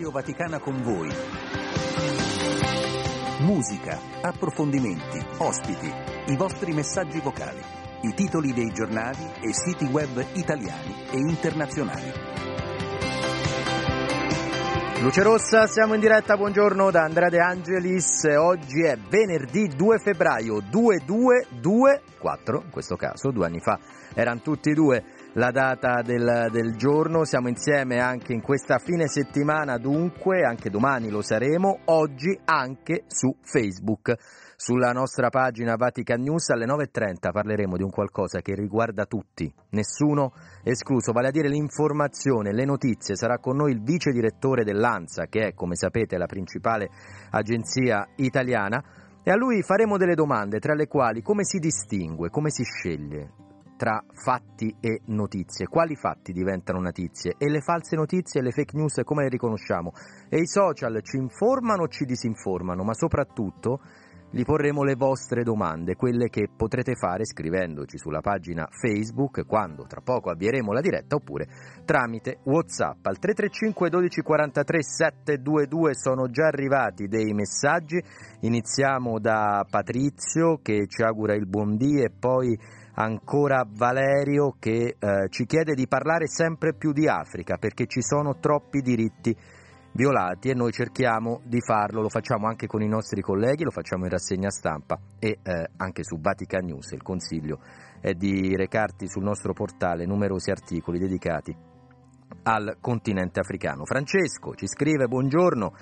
Radio Vaticana con voi. Musica, approfondimenti, ospiti, i vostri messaggi vocali, i titoli dei giornali e siti web italiani e internazionali. Luce Rossa, siamo in diretta, buongiorno da Andrea De Angelis, oggi è venerdì 2 febbraio 2224, in questo caso due anni fa erano tutti due la data del, del, giorno. Siamo insieme anche in questa fine settimana, dunque, anche domani lo saremo, oggi anche su Facebook. Sulla nostra pagina Vatican News alle 9.30 parleremo di un qualcosa che riguarda tutti, nessuno escluso, vale a dire l'informazione, le notizie. Sarà con noi il vice direttore dell'ANSA, che è, come sapete, la principale agenzia italiana, e a lui faremo delle domande, tra le quali come si distingue, come si sceglie tra fatti e notizie. Quali fatti diventano notizie? E le false notizie e le fake news come le riconosciamo? E i social ci informano o ci disinformano? Ma soprattutto gli porremo le vostre domande, quelle che potrete fare scrivendoci sulla pagina Facebook quando tra poco avvieremo la diretta oppure tramite WhatsApp. Al 335 12 43 722 sono già arrivati dei messaggi. Iniziamo da Patrizio che ci augura il buon dì e poi ancora Valerio che eh, ci chiede di parlare sempre più di Africa perché ci sono troppi diritti violati e noi cerchiamo di farlo, lo facciamo anche con i nostri colleghi, lo facciamo in rassegna stampa e eh, anche su Vatican News. Il consiglio è di recarti sul nostro portale numerosi articoli dedicati al continente africano. Francesco ci scrive buongiorno.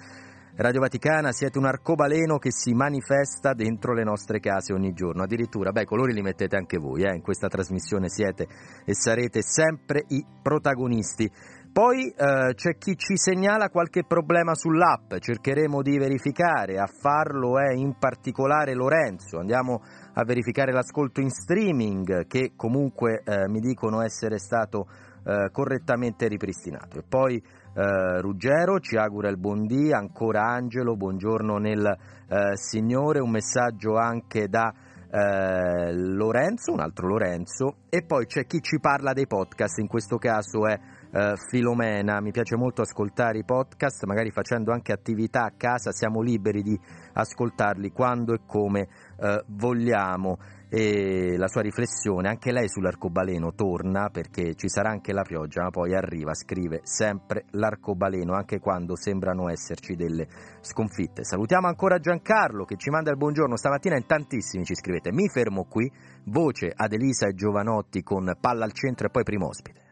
Radio Vaticana siete un arcobaleno che si manifesta dentro le nostre case ogni giorno. Addirittura, beh, colori li mettete anche voi, eh? in questa trasmissione siete e sarete sempre i protagonisti. Poi eh, c'è chi ci segnala qualche problema sull'app, cercheremo di verificare, a farlo è in particolare Lorenzo, andiamo a verificare l'ascolto in streaming che comunque eh, mi dicono essere stato eh, correttamente ripristinato. E poi eh, Ruggero ci augura il buon dì, ancora Angelo, buongiorno nel eh, Signore, un messaggio anche da eh, Lorenzo, un altro Lorenzo, e poi c'è chi ci parla dei podcast, in questo caso è eh, Filomena, mi piace molto ascoltare i podcast, magari facendo anche attività a casa, siamo liberi di ascoltarli quando e come eh, vogliamo e la sua riflessione, anche lei sull'arcobaleno torna perché ci sarà anche la pioggia, ma poi arriva, scrive sempre l'arcobaleno anche quando sembrano esserci delle sconfitte. Salutiamo ancora Giancarlo che ci manda il buongiorno, stamattina in tantissimi ci scrivete, mi fermo qui, voce ad Elisa e Giovanotti con palla al centro e poi primo ospite.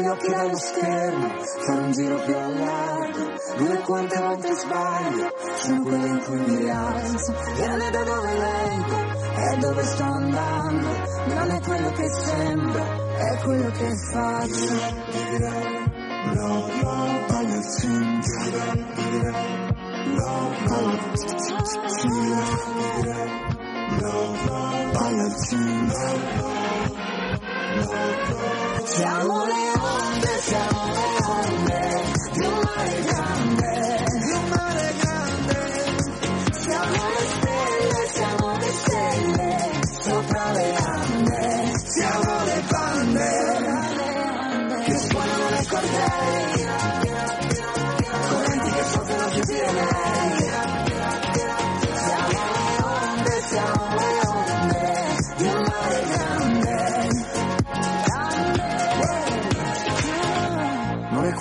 Gli occhi dallo schermo, fare un giro più a largo, dire quante volte sbaglio, sono quelle in cui mi rialzo, viene da dove vengo, e dove sto andando, non è quello che sembra, è quello che faccio. No, no, alle cinque, siamo le onde, siamo le onde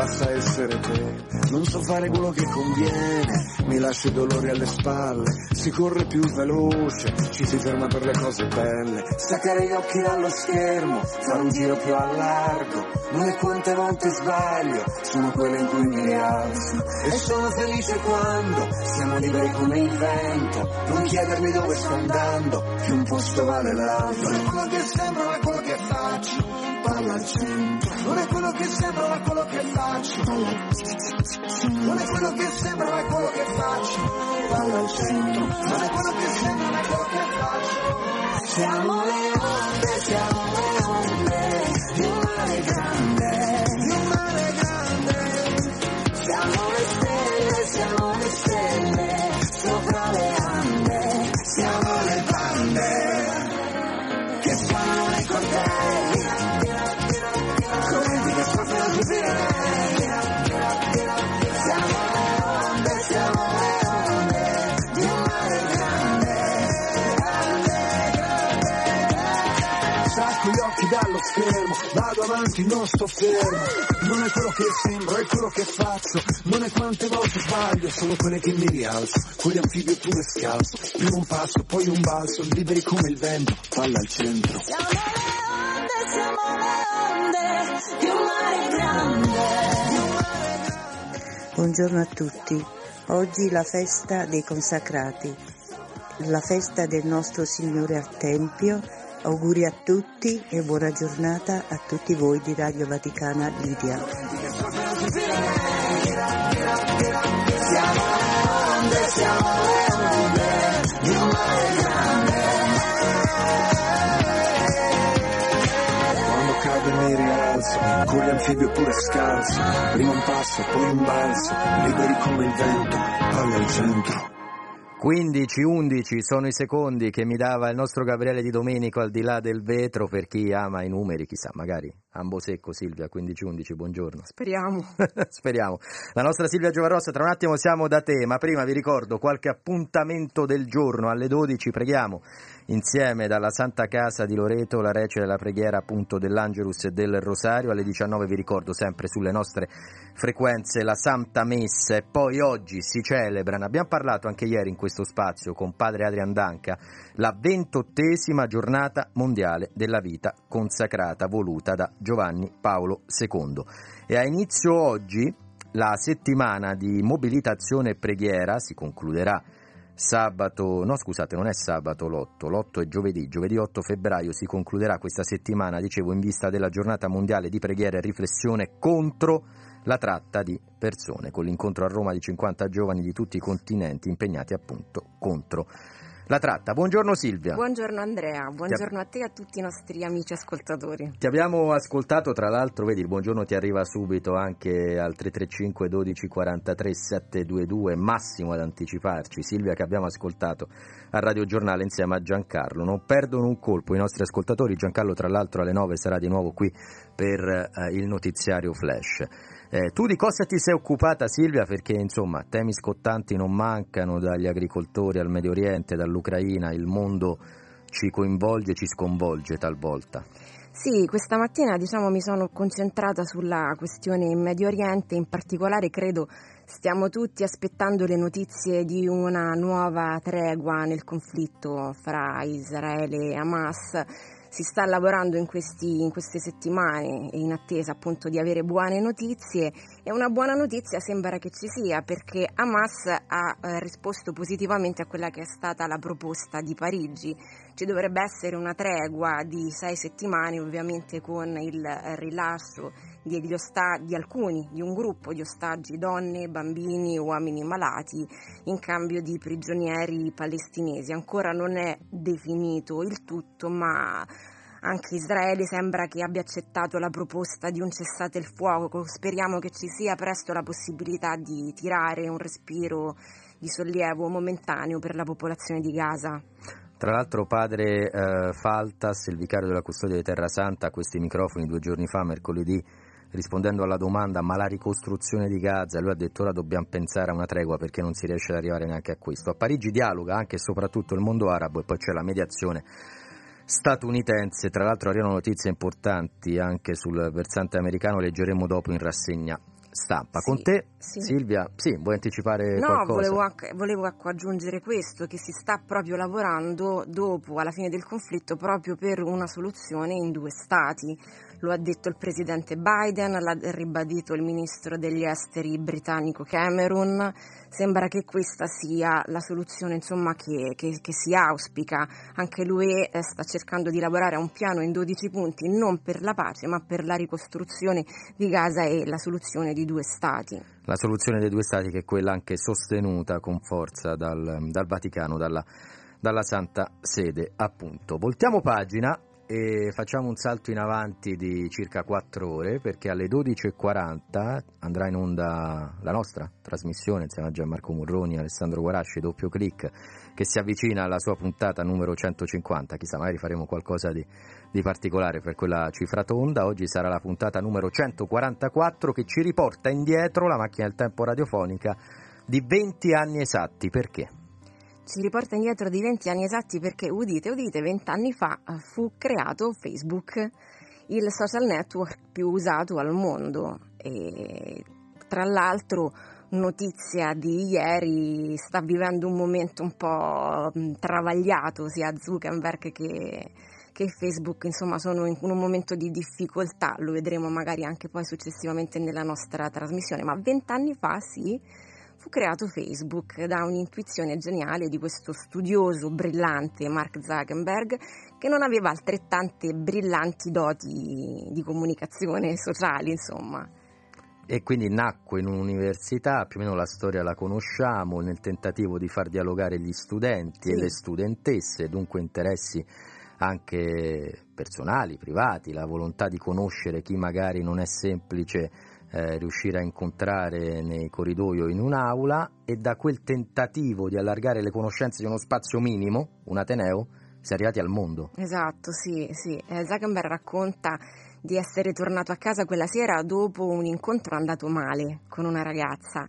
basta essere te. Non so fare quello che conviene, mi lascio i dolori alle spalle, si corre più veloce, ci si ferma per le cose belle. Staccare gli occhi dallo schermo, fare un giro più a largo, non è quante volte sbaglio, sono quelle in cui mi rialzo. E sono felice quando siamo liberi come il vento, non chiedermi dove sto andando, che un posto vale l'altro. Non è quello che sembra, è quello che faccio, palla al centro. Non è quello che sembra, ma quello che faccio. Non è quello che sembra, ma quello che faccio, palla al centro. Non è quello che sembra, ma quello che faccio. Siamo le onde, siamo Dallo schermo, vado avanti, non sto fermo. Non è quello che sembro, è quello che faccio. Non è quante volte sbaglio, sono quelle che mi rialzo. Con gli anfibi oppure scalzo. Prima un passo, poi un balzo, liberi come il vento, palla al centro. Siamo le onde, siamo le onde di un mare grande. Buongiorno a tutti. Oggi la festa dei consacrati, la festa del nostro Signore al Tempio. Auguri a tutti e buona giornata a tutti voi di Radio Vaticana Lidia. Quando cado mi rialzo, con anfibi oppure scalzo. Prima un passo, poi un balzo, liberi come il vento, palla al centro. 15-11 sono i secondi che mi dava il nostro Gabriele Di Domenico al di là del vetro per chi ama i numeri, chissà, magari ambo secco Silvia, 15-11, buongiorno. Speriamo. Speriamo. La nostra Silvia Giovarossa, tra un attimo siamo da te, ma prima vi ricordo qualche appuntamento del giorno alle 12, preghiamo insieme dalla Santa Casa di Loreto la rece della preghiera appunto dell'Angelus e del Rosario, alle 19 vi ricordo sempre sulle nostre frequenze la Santa Messa e poi oggi si celebrano, abbiamo parlato anche ieri in questo spazio con padre Adrian Danca, la ventottesima giornata mondiale della vita consacrata voluta da Giovanni Paolo II. E a inizio oggi la settimana di mobilitazione e preghiera si concluderà sabato, no scusate, non è sabato l'8, l'8 è giovedì, giovedì 8 febbraio si concluderà questa settimana, dicevo, in vista della giornata mondiale di preghiera e riflessione contro la tratta di persone, con l'incontro a Roma di 50 giovani di tutti i continenti impegnati appunto contro la tratta. Buongiorno Silvia. Buongiorno Andrea, buongiorno a te e a tutti i nostri amici ascoltatori. Ti abbiamo ascoltato, tra l'altro, vedi, il buongiorno ti arriva subito anche al 335 12 43 722, massimo ad anticiparci. Silvia che abbiamo ascoltato a Radio Giornale insieme a Giancarlo. Non perdono un colpo i nostri ascoltatori. Giancarlo, tra l'altro, alle 9 sarà di nuovo qui per eh, il notiziario Flash. Eh, tu di cosa ti sei occupata Silvia? Perché insomma temi scottanti non mancano dagli agricoltori al Medio Oriente, dall'Ucraina, il mondo ci coinvolge, ci sconvolge talvolta. Sì, questa mattina diciamo, mi sono concentrata sulla questione in Medio Oriente, in particolare credo stiamo tutti aspettando le notizie di una nuova tregua nel conflitto fra Israele e Hamas si sta lavorando in, questi, in, queste settimane in attesa appunto di avere buone notizie e una buona notizia sembra che ci sia perché Hamas ha eh, risposto positivamente a quella che è stata la proposta di Parigi. Ci dovrebbe essere una tregua di sei settimane ovviamente con il rilascio di, osta- di alcuni, di un gruppo di ostaggi, donne, bambini, uomini malati, in cambio di prigionieri palestinesi. Ancora non è definito il tutto, ma anche Israele sembra che abbia accettato la proposta di un cessate il fuoco. Speriamo che ci sia presto la possibilità di tirare un respiro di sollievo momentaneo per la popolazione di Gaza. Tra l'altro padre eh, Faltas, il vicario della custodia di Terra Santa, a questi microfoni due giorni fa, mercoledì, rispondendo alla domanda ma la ricostruzione di Gaza, lui ha detto ora dobbiamo pensare a una tregua perché non si riesce ad arrivare neanche a questo. A Parigi dialoga anche e soprattutto il mondo arabo e poi c'è la mediazione statunitense, tra l'altro arrivano notizie importanti anche sul versante americano, leggeremo dopo in rassegna stampa. Sì, Con te, sì. Silvia, sì, vuoi anticipare No, qualcosa? volevo, anche- volevo ecco aggiungere questo, che si sta proprio lavorando dopo, alla fine del conflitto, proprio per una soluzione in due stati. Lo ha detto il presidente Biden, l'ha ribadito il ministro degli esteri britannico Cameron. Sembra che questa sia la soluzione insomma, che, che- che si auspica. Anche l'UE eh, sta cercando di lavorare a un piano in 12 punti, non per la pace, ma per la ricostruzione di Gaza e la soluzione di due stati. La soluzione dei due stati che è quella anche sostenuta con forza dal, dal Vaticano, dalla, dalla Santa Sede, appunto. Voltiamo pagina e facciamo un salto in avanti di circa 4 ore perché alle 12.40 andrà in onda la nostra trasmissione insieme a Gianmarco Murroni, Alessandro Guarasci, doppio clic che si avvicina alla sua puntata numero 150, chissà magari faremo qualcosa di, di particolare per quella cifra tonda, oggi sarà la puntata numero 144 che ci riporta indietro la macchina del tempo radiofonica di 20 anni esatti, perché? Ci riporta indietro di 20 anni esatti perché, udite, udite, 20 anni fa eh, fu creato Facebook, il social network più usato al mondo. E tra l'altro, notizia di ieri, sta vivendo un momento un po' mh, travagliato sia Zuckerberg che, che Facebook, insomma, sono in un momento di difficoltà, lo vedremo magari anche poi successivamente nella nostra trasmissione, ma 20 anni fa sì fu creato Facebook da un'intuizione geniale di questo studioso brillante Mark Zuckerberg che non aveva altrettante brillanti doti di comunicazione sociali, insomma. E quindi nacque in un'università, più o meno la storia la conosciamo, nel tentativo di far dialogare gli studenti Sì. e le studentesse, dunque interessi anche personali, privati, la volontà di conoscere chi magari non è semplice eh, riuscire a incontrare nei corridoi o in un'aula e da quel tentativo di allargare le conoscenze di uno spazio minimo, un Ateneo, si è arrivati al mondo. Esatto, sì, sì. Eh, Zuckerberg racconta di essere tornato a casa quella sera dopo un incontro andato male con una ragazza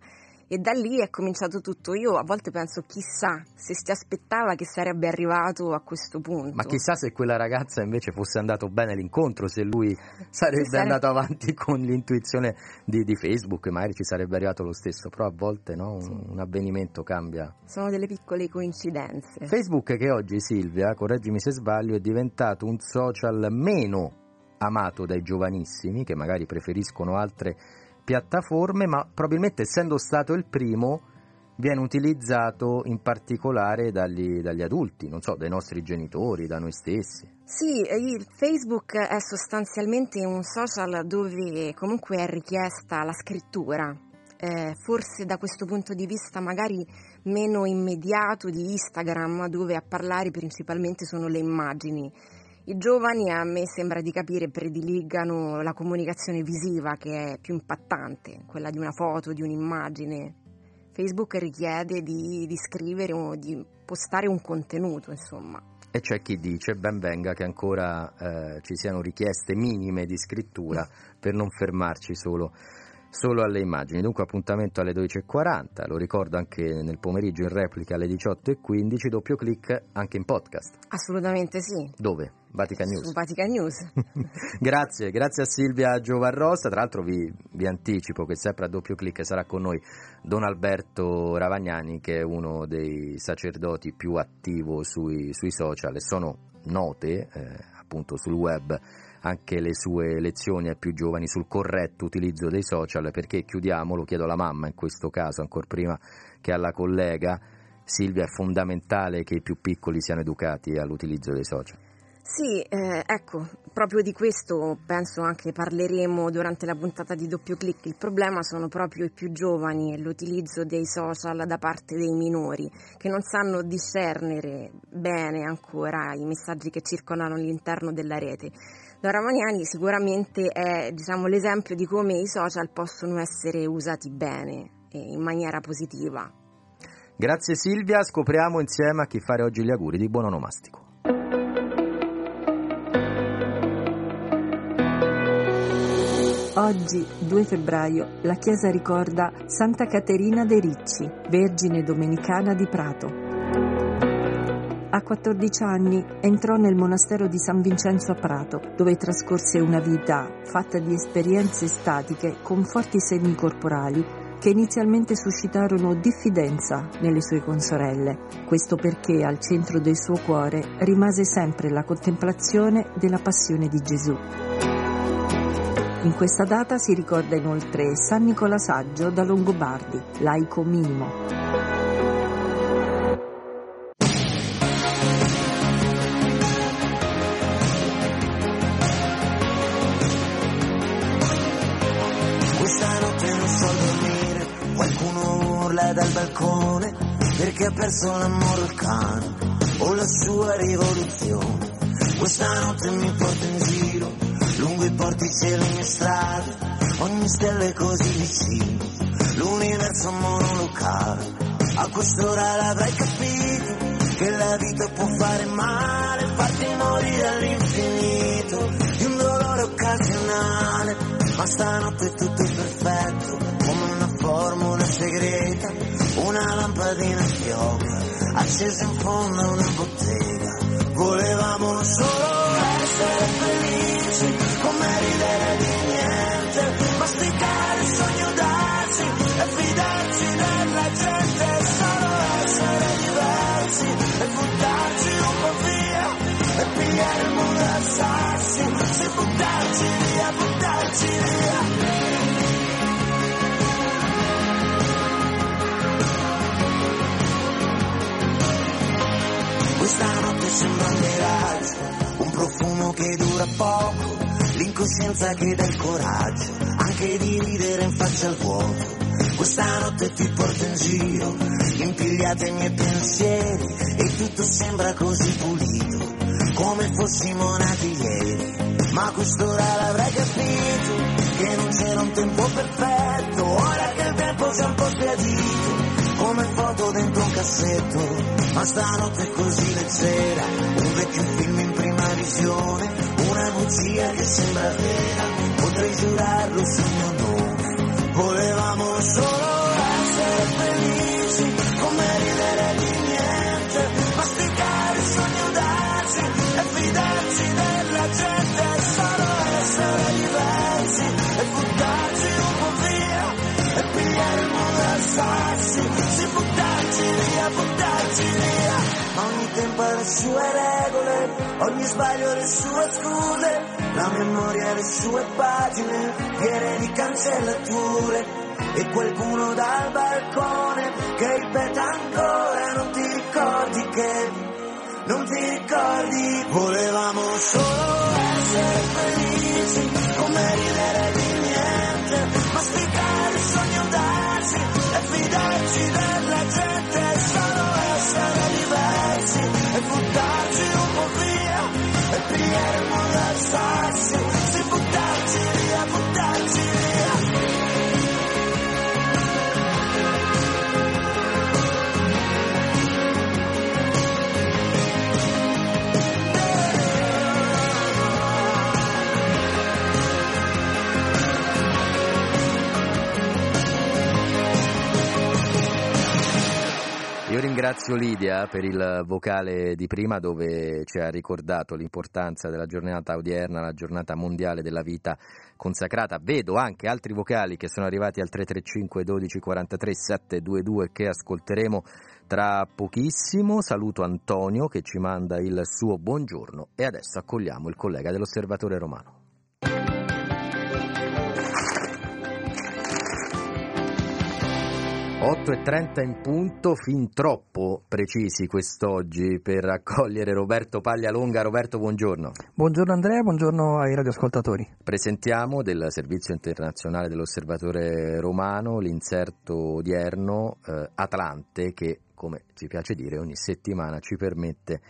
e da lì è cominciato tutto. Io a volte penso chissà se si aspettava che sarebbe arrivato a questo punto. Ma chissà se quella ragazza invece fosse andato bene l'incontro, se lui sarebbe sare- andato avanti con l'intuizione di, di Facebook, magari ci sarebbe arrivato lo stesso, però a volte no, un, un avvenimento cambia. Sono delle piccole coincidenze. Facebook che oggi Silvia, correggimi se sbaglio, è diventato un social meno amato dai giovanissimi, che magari preferiscono altre piattaforme, ma probabilmente essendo stato il primo viene utilizzato in particolare dagli, dagli adulti, non so, dai nostri genitori, da noi stessi. Sì, Facebook è sostanzialmente un social dove comunque è richiesta la scrittura. Eh, forse da questo punto di vista magari meno immediato di Instagram dove a parlare principalmente sono le immagini. I giovani a me sembra di capire prediligano la comunicazione visiva che è più impattante, quella di una foto, di un'immagine. Facebook richiede di, di scrivere o di postare un contenuto, insomma. E c'è chi dice ben venga che ancora eh, ci siano richieste minime di scrittura per non fermarci solo, solo alle immagini. Dunque appuntamento alle 12.40, lo ricordo anche nel pomeriggio in replica alle 18.15, doppio clic anche in podcast. Assolutamente sì. Dove? Vatican News. Vatican News. grazie, grazie a Silvia Giovarrosta. Tra l'altro vi, vi anticipo che sempre a doppio clic sarà con noi Don Alberto Ravagnani, che è uno dei sacerdoti più attivo sui, sui social e sono note eh, appunto sul web anche le sue lezioni ai più giovani sul corretto utilizzo dei social perché chiudiamo, lo chiedo alla mamma in questo caso ancora prima che alla collega Silvia è fondamentale che i più piccoli siano educati all'utilizzo dei social. Sì, eh, ecco, proprio di questo penso anche parleremo durante la puntata di doppio clic. Il problema sono proprio i più giovani e l'utilizzo dei social da parte dei minori che non sanno discernere bene ancora i messaggi che circolano all'interno della rete. Laura Maniani sicuramente è diciamo, l'esempio di come i social possono essere usati bene e in maniera positiva. Grazie Silvia, scopriamo insieme a chi fare oggi gli auguri di buon onomastico. Oggi, 2 febbraio, la Chiesa ricorda Santa Caterina de' Ricci, Vergine Domenicana di Prato. A 14 anni entrò nel monastero di San Vincenzo a Prato, dove trascorse una vita fatta di esperienze statiche con forti segni corporali che inizialmente suscitarono diffidenza nelle sue consorelle. Questo perché al centro del suo cuore rimase sempre la contemplazione della passione di Gesù. In questa data si ricorda inoltre San Nicola Saggio da Longobardi, laico minimo. dal balcone perché ha perso l'amore al cane o la sua rivoluzione. Questa notte mi porta in giro lungo i portici e le mie strade, ogni stella è così vicino, l'universo monolocale. A quest'ora l'avrai capito che la vita può fare male, farti morire all'infinito di un dolore occasionale, ma stanotte è tutto perfetto come una formula segreta, una lampadina fioca, accesa in fondo a una bottega. Volevamo solo essere felici, sembra un miraggio, un profumo che dura poco, l'incoscienza che dà il coraggio, anche di ridere in faccia al vuoto. Questa notte ti porto in giro, impigliate i miei pensieri e tutto sembra così pulito, come fossimo nati ieri. Ma quest'ora l'avrai capito, che non c'era un tempo perfetto, ora che il tempo si è un po' sbiadito come foto dentro un cassetto, ma stanotte è così leggera, un vecchio film in prima visione, una bugia che sembra vera, potrei giurarlo sul mio nome, volevamo solo essere felici, come ridere di niente, masticare il sogno darsi e fidarci della gente, solo essere diversi e buttarci un po' via e pigliare il mondo al sassi buttarci via. Ogni tempo ha le sue regole, ogni sbaglio le sue scuse, la memoria le sue pagine, piene di cancellature. E qualcuno dal balcone che ripeta ancora, non ti ricordi che, non ti ricordi, volevamo solo essere felici, come ridere di niente, masticare il sogno darsi e fidarci della gente ringrazio Lidia per il vocale di prima dove ci ha ricordato l'importanza della giornata odierna, la giornata mondiale della vita consacrata. Vedo anche altri vocali che sono arrivati al 335 12 43 722 che ascolteremo tra pochissimo. Saluto Antonio che ci manda il suo buongiorno e adesso accogliamo il collega dell'Osservatore Romano. 8.30 in punto, fin troppo precisi quest'oggi per accogliere Roberto Paglialonga. Roberto, buongiorno. Buongiorno Andrea, buongiorno ai radioascoltatori. Presentiamo del Servizio Internazionale dell'Osservatore Romano l'inserto odierno eh, Atlante che, come ci piace dire, ogni settimana ci permette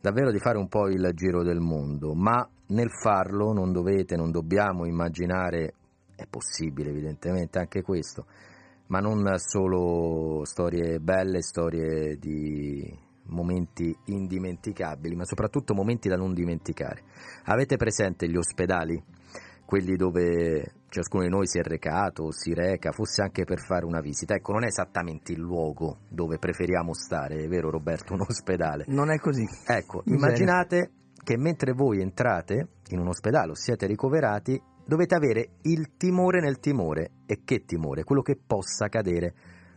davvero di fare un po' il giro del mondo, ma nel farlo non dovete, non dobbiamo immaginare, è possibile evidentemente anche questo, ma non solo storie belle, storie di momenti indimenticabili, ma soprattutto momenti da non dimenticare. Avete presente gli ospedali? quelli dove ciascuno di noi si è recato o si reca, fosse anche per fare una visita. Ecco, non è esattamente il luogo dove preferiamo stare, è vero Roberto, un ospedale. Non è così. Ecco, immaginate che mentre voi entrate in un ospedale o siete ricoverati, dovete avere il timore nel timore. E che timore? Quello che possa cadere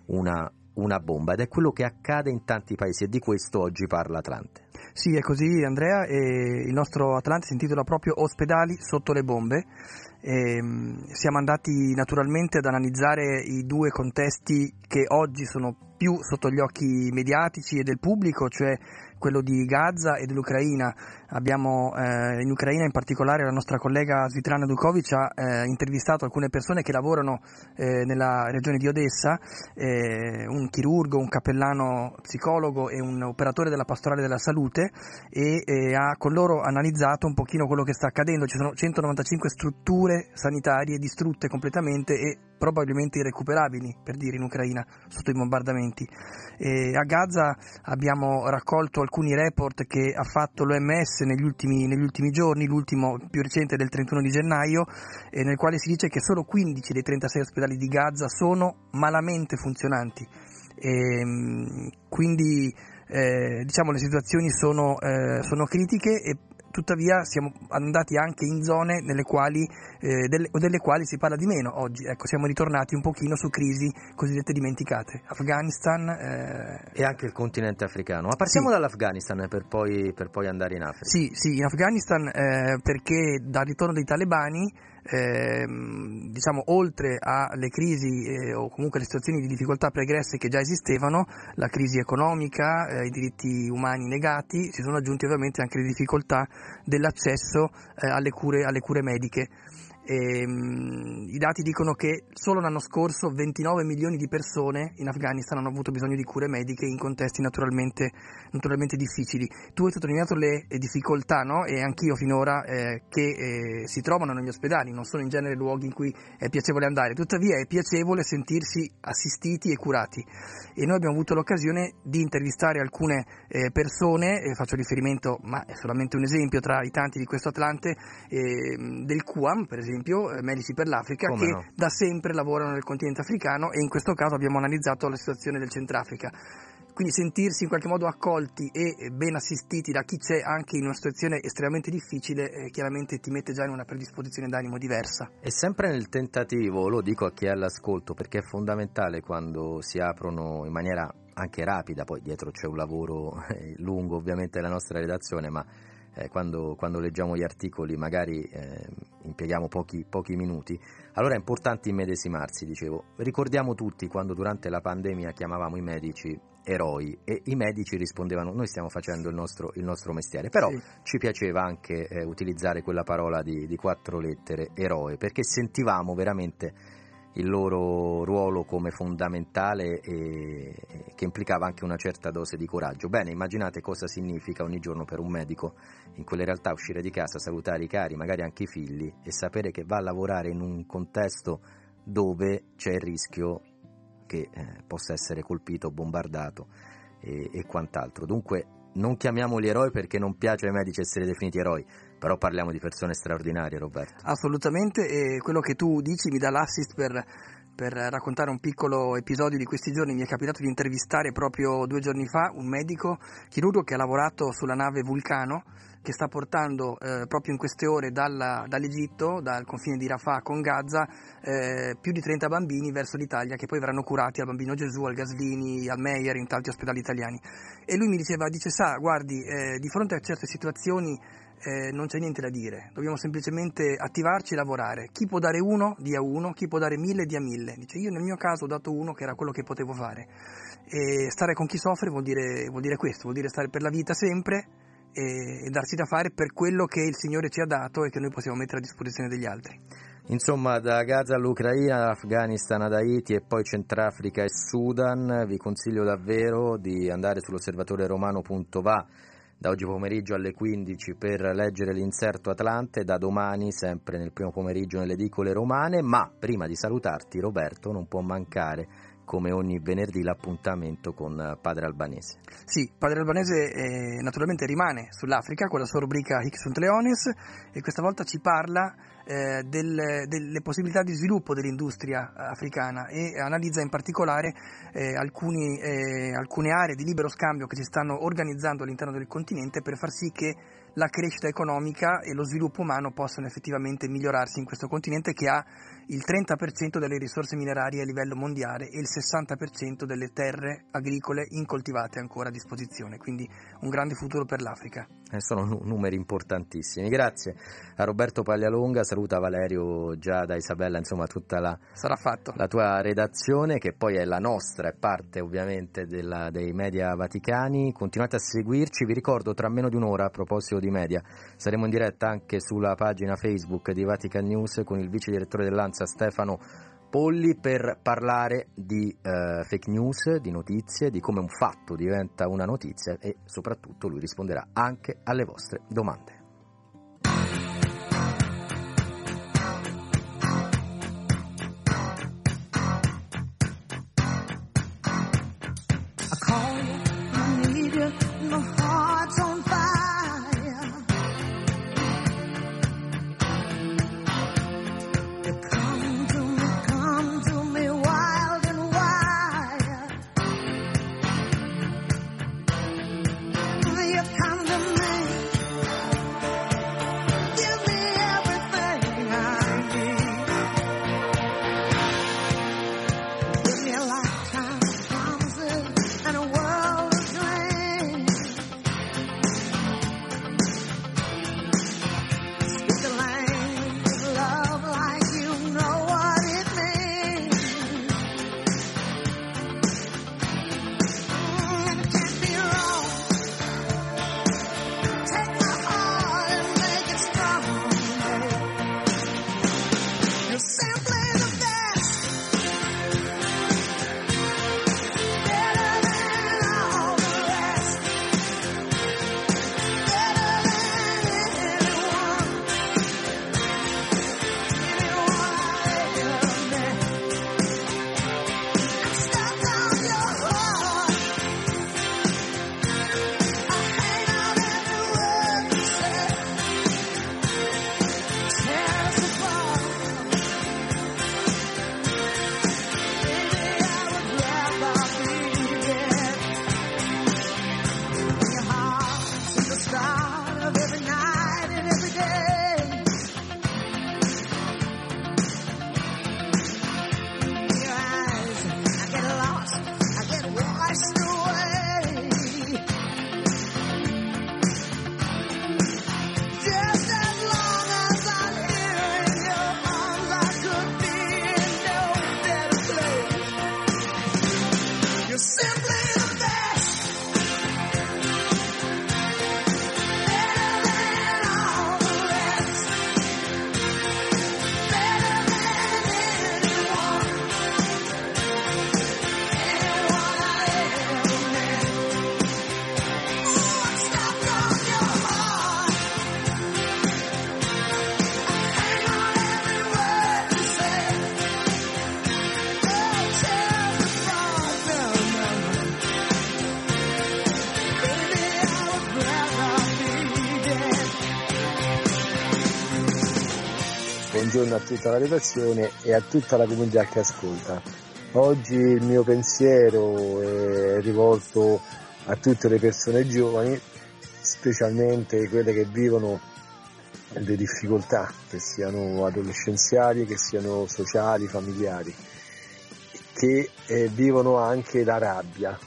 una, una bomba ed è quello che accade in tanti paesi e di questo oggi parla Atlante. Sì, è così Andrea, e il nostro Atlante si intitola proprio Ospedali sotto le bombe. E ehm, siamo andati naturalmente ad analizzare i due contesti che oggi sono più sotto gli occhi mediatici e del pubblico, cioè quello di Gaza e dell'Ucraina. Abbiamo eh, in Ucraina in particolare la nostra collega Svitlana Dukovic ha eh, intervistato alcune persone che lavorano eh, nella regione di Odessa, eh, un chirurgo, un cappellano psicologo e un operatore della pastorale della salute e eh, ha con loro analizzato un pochino quello che sta accadendo. Ci sono 195 strutture sanitarie distrutte completamente e probabilmente irrecuperabili, per dire, in Ucraina sotto i bombardamenti. E a Gaza abbiamo raccolto alcuni report che ha fatto l'OMS negli ultimi, negli ultimi giorni, l'ultimo più recente del 31 di gennaio, eh, nel quale si dice che solo 15 dei 36 ospedali di Gaza sono malamente funzionanti. E, ehm, quindi eh, diciamo le situazioni sono, eh, sono critiche e tuttavia siamo andati anche in zone nelle quali, eh, delle, delle, quali si parla di meno oggi. Ecco, siamo ritornati un pochino su crisi cosiddette dimenticate. Afghanistan eh... e anche il continente africano. Ma partiamo sì. dall'Afghanistan per poi, per poi, andare in Africa. Sì, sì in Afghanistan eh, perché dal ritorno dei talebani eh, diciamo, oltre alle crisi eh, o comunque alle situazioni di difficoltà pregresse che già esistevano, la crisi economica, eh, i diritti umani negati, si sono aggiunti ovviamente anche le difficoltà dell'accesso eh, alle cure, alle cure mediche. E, um, I dati dicono che solo l'anno scorso 29 milioni di persone in Afghanistan hanno avuto bisogno di cure mediche in contesti naturalmente, naturalmente difficili. Tu hai sottolineato le difficoltà, no? e anch'io finora, eh, che eh, si trovano negli ospedali, non sono in genere luoghi in cui è piacevole andare, tuttavia è piacevole sentirsi assistiti e curati. E noi abbiamo avuto l'occasione di intervistare alcune eh, persone, faccio riferimento, ma è solamente un esempio tra i tanti di questo Atlante, ehm, del QAM, per esempio esempio eh, Medici per l'Africa Come che no? da sempre lavorano nel continente africano e in questo caso abbiamo analizzato la situazione del Centrafrica. Quindi sentirsi in qualche modo accolti e ben assistiti da chi c'è anche in una situazione estremamente difficile eh, chiaramente ti mette già in una predisposizione d'animo diversa. E sempre nel tentativo, lo dico a chi è all'ascolto perché è fondamentale quando si aprono in maniera anche rapida, poi dietro c'è un lavoro lungo ovviamente della nostra redazione, ma eh, quando, quando, leggiamo gli articoli magari eh, impieghiamo pochi, pochi, minuti, allora è importante immedesimarsi, dicevo. Ricordiamo tutti quando durante la pandemia chiamavamo i medici eroi e i medici rispondevano noi stiamo facendo il nostro, il nostro mestiere, però sì. ci piaceva anche eh, utilizzare quella parola di, di quattro lettere, eroe, perché sentivamo veramente il loro ruolo come fondamentale e che implicava anche una certa dose di coraggio. Bene, immaginate cosa significa ogni giorno per un medico in quelle realtà uscire di casa, salutare i cari, magari anche i figli e sapere che va a lavorare in un contesto dove c'è il rischio che eh, possa essere colpito, bombardato e, e quant'altro. Dunque non chiamiamoli eroi perché non piace ai medici essere definiti eroi, però parliamo di persone straordinarie, Roberto. Assolutamente, e quello che tu dici mi dà l'assist per, per raccontare un piccolo episodio di questi giorni. Mi è capitato di intervistare proprio due giorni fa un medico chirurgo che ha lavorato sulla nave Vulcano che sta portando eh, proprio in queste ore dalla, dall'Egitto, dal confine di Rafah con Gaza, eh, più di 30 bambini verso l'Italia che poi verranno curati al Bambino Gesù, al Gaslini, al Meyer, in tanti ospedali italiani. E lui mi diceva, dice, sa, guardi, eh, di fronte a certe situazioni eh, non c'è niente da dire, dobbiamo semplicemente attivarci e lavorare. Chi può dare uno, dia uno, chi può dare mille, dia mille. Dice, io nel mio caso ho dato uno che era quello che potevo fare. E stare con chi soffre vuol dire, vuol dire questo, vuol dire stare per la vita sempre e, darsi da fare per quello che il Signore ci ha dato e che noi possiamo mettere a disposizione degli altri. Insomma, da Gaza all'Ucraina, Afghanistan ad Haiti e poi Centrafrica e Sudan, vi consiglio davvero di andare sull'osservatore romano.va da oggi pomeriggio alle 15 per leggere l'inserto Atlante, da domani sempre nel primo pomeriggio nelle edicole romane, ma prima di salutarti Roberto non può mancare come ogni venerdì l'appuntamento con Padre Albanese. Sì, Padre Albanese eh, naturalmente rimane sull'Africa con la sua rubrica Hic sunt Leones e questa volta ci parla eh, del, delle possibilità di sviluppo dell'industria africana e analizza in particolare eh, alcuni, eh, alcune aree di libero scambio che si stanno organizzando all'interno del continente per far sì che la crescita economica e lo sviluppo umano possano effettivamente migliorarsi in questo continente che ha il 30% delle risorse minerarie a livello mondiale e il 60% delle terre agricole incoltivate ancora a disposizione, quindi un grande futuro per l'Africa. Eh, sono numeri importantissimi. Grazie a Roberto Paglialonga, saluta Valerio già da Isabella, insomma tutta la, la tua redazione che poi è la nostra, è parte ovviamente della, dei media vaticani. Continuate a seguirci, vi ricordo tra meno di un'ora a proposito di media saremo in diretta anche sulla pagina Facebook di Vatican News con il vice direttore dell'ANSA Stefano Polli per parlare di eh, fake news, di notizie, di come un fatto diventa una notizia e soprattutto lui risponderà anche alle vostre domande. A tutta la redazione e a tutta la comunità che ascolta. Oggi il mio pensiero è rivolto a tutte le persone giovani, specialmente quelle che vivono le difficoltà, che siano adolescenziali, che siano sociali, familiari, che eh, vivono anche la rabbia,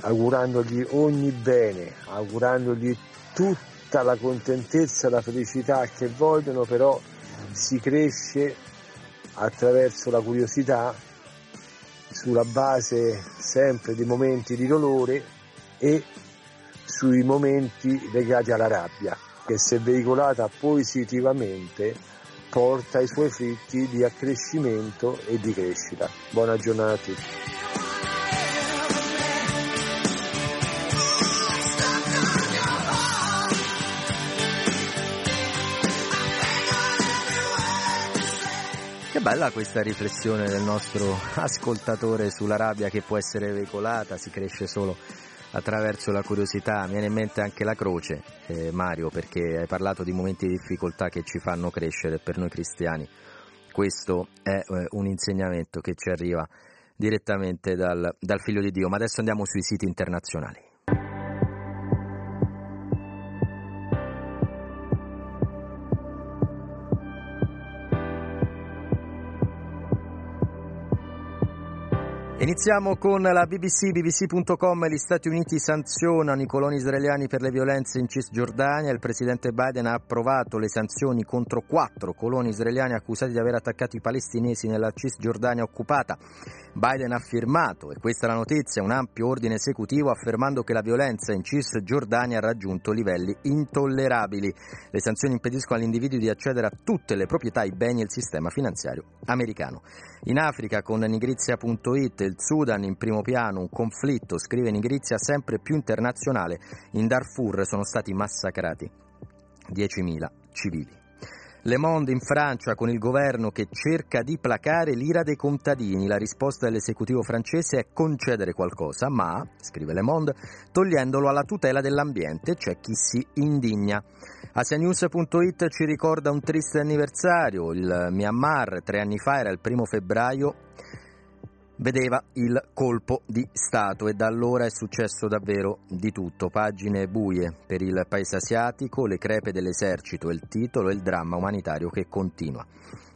augurandogli ogni bene, augurandogli tutta la contentezza la felicità che vogliono, però si cresce attraverso la curiosità sulla base sempre di momenti di dolore e sui momenti legati alla rabbia che se veicolata positivamente porta i suoi frutti di accrescimento e di crescita. Buona giornata a tutti. Bella questa riflessione del nostro ascoltatore sulla rabbia che può essere veicolata, si cresce solo attraverso la curiosità. Mi viene in mente anche la croce, eh, Mario, perché hai parlato di momenti di difficoltà che ci fanno crescere per noi cristiani. Questo è eh, un insegnamento che ci arriva direttamente dal, dal Figlio di Dio. Ma adesso andiamo sui siti internazionali. Iniziamo con la BBC, bbc.com. Gli Stati Uniti sanzionano i coloni israeliani per le violenze in Cisgiordania. Il presidente Biden ha approvato le sanzioni contro quattro coloni israeliani accusati di aver attaccato i palestinesi nella Cisgiordania occupata. Biden ha firmato, e questa è la notizia, un ampio ordine esecutivo affermando che la violenza in Cisgiordania ha raggiunto livelli intollerabili. Le sanzioni impediscono agli individui di accedere a tutte le proprietà, i beni e il sistema finanziario americano. In Africa, con nigrizia.it, il Sudan in primo piano, un conflitto, scrive Nigrizia, sempre più internazionale. In Darfur sono stati massacrati 10.000 civili. Le Monde in Francia con il governo che cerca di placare l'ira dei contadini. La risposta dell'esecutivo francese è concedere qualcosa, ma, scrive Le Monde, togliendolo alla tutela dell'ambiente c'è chi si indigna. Asianews.it ci ricorda un triste anniversario. Il Myanmar tre anni fa era il primo febbraio vedeva il colpo di Stato e da allora è successo davvero di tutto. Pagine buie per il paese asiatico, le crepe dell'esercito, il titolo e il dramma umanitario che continua.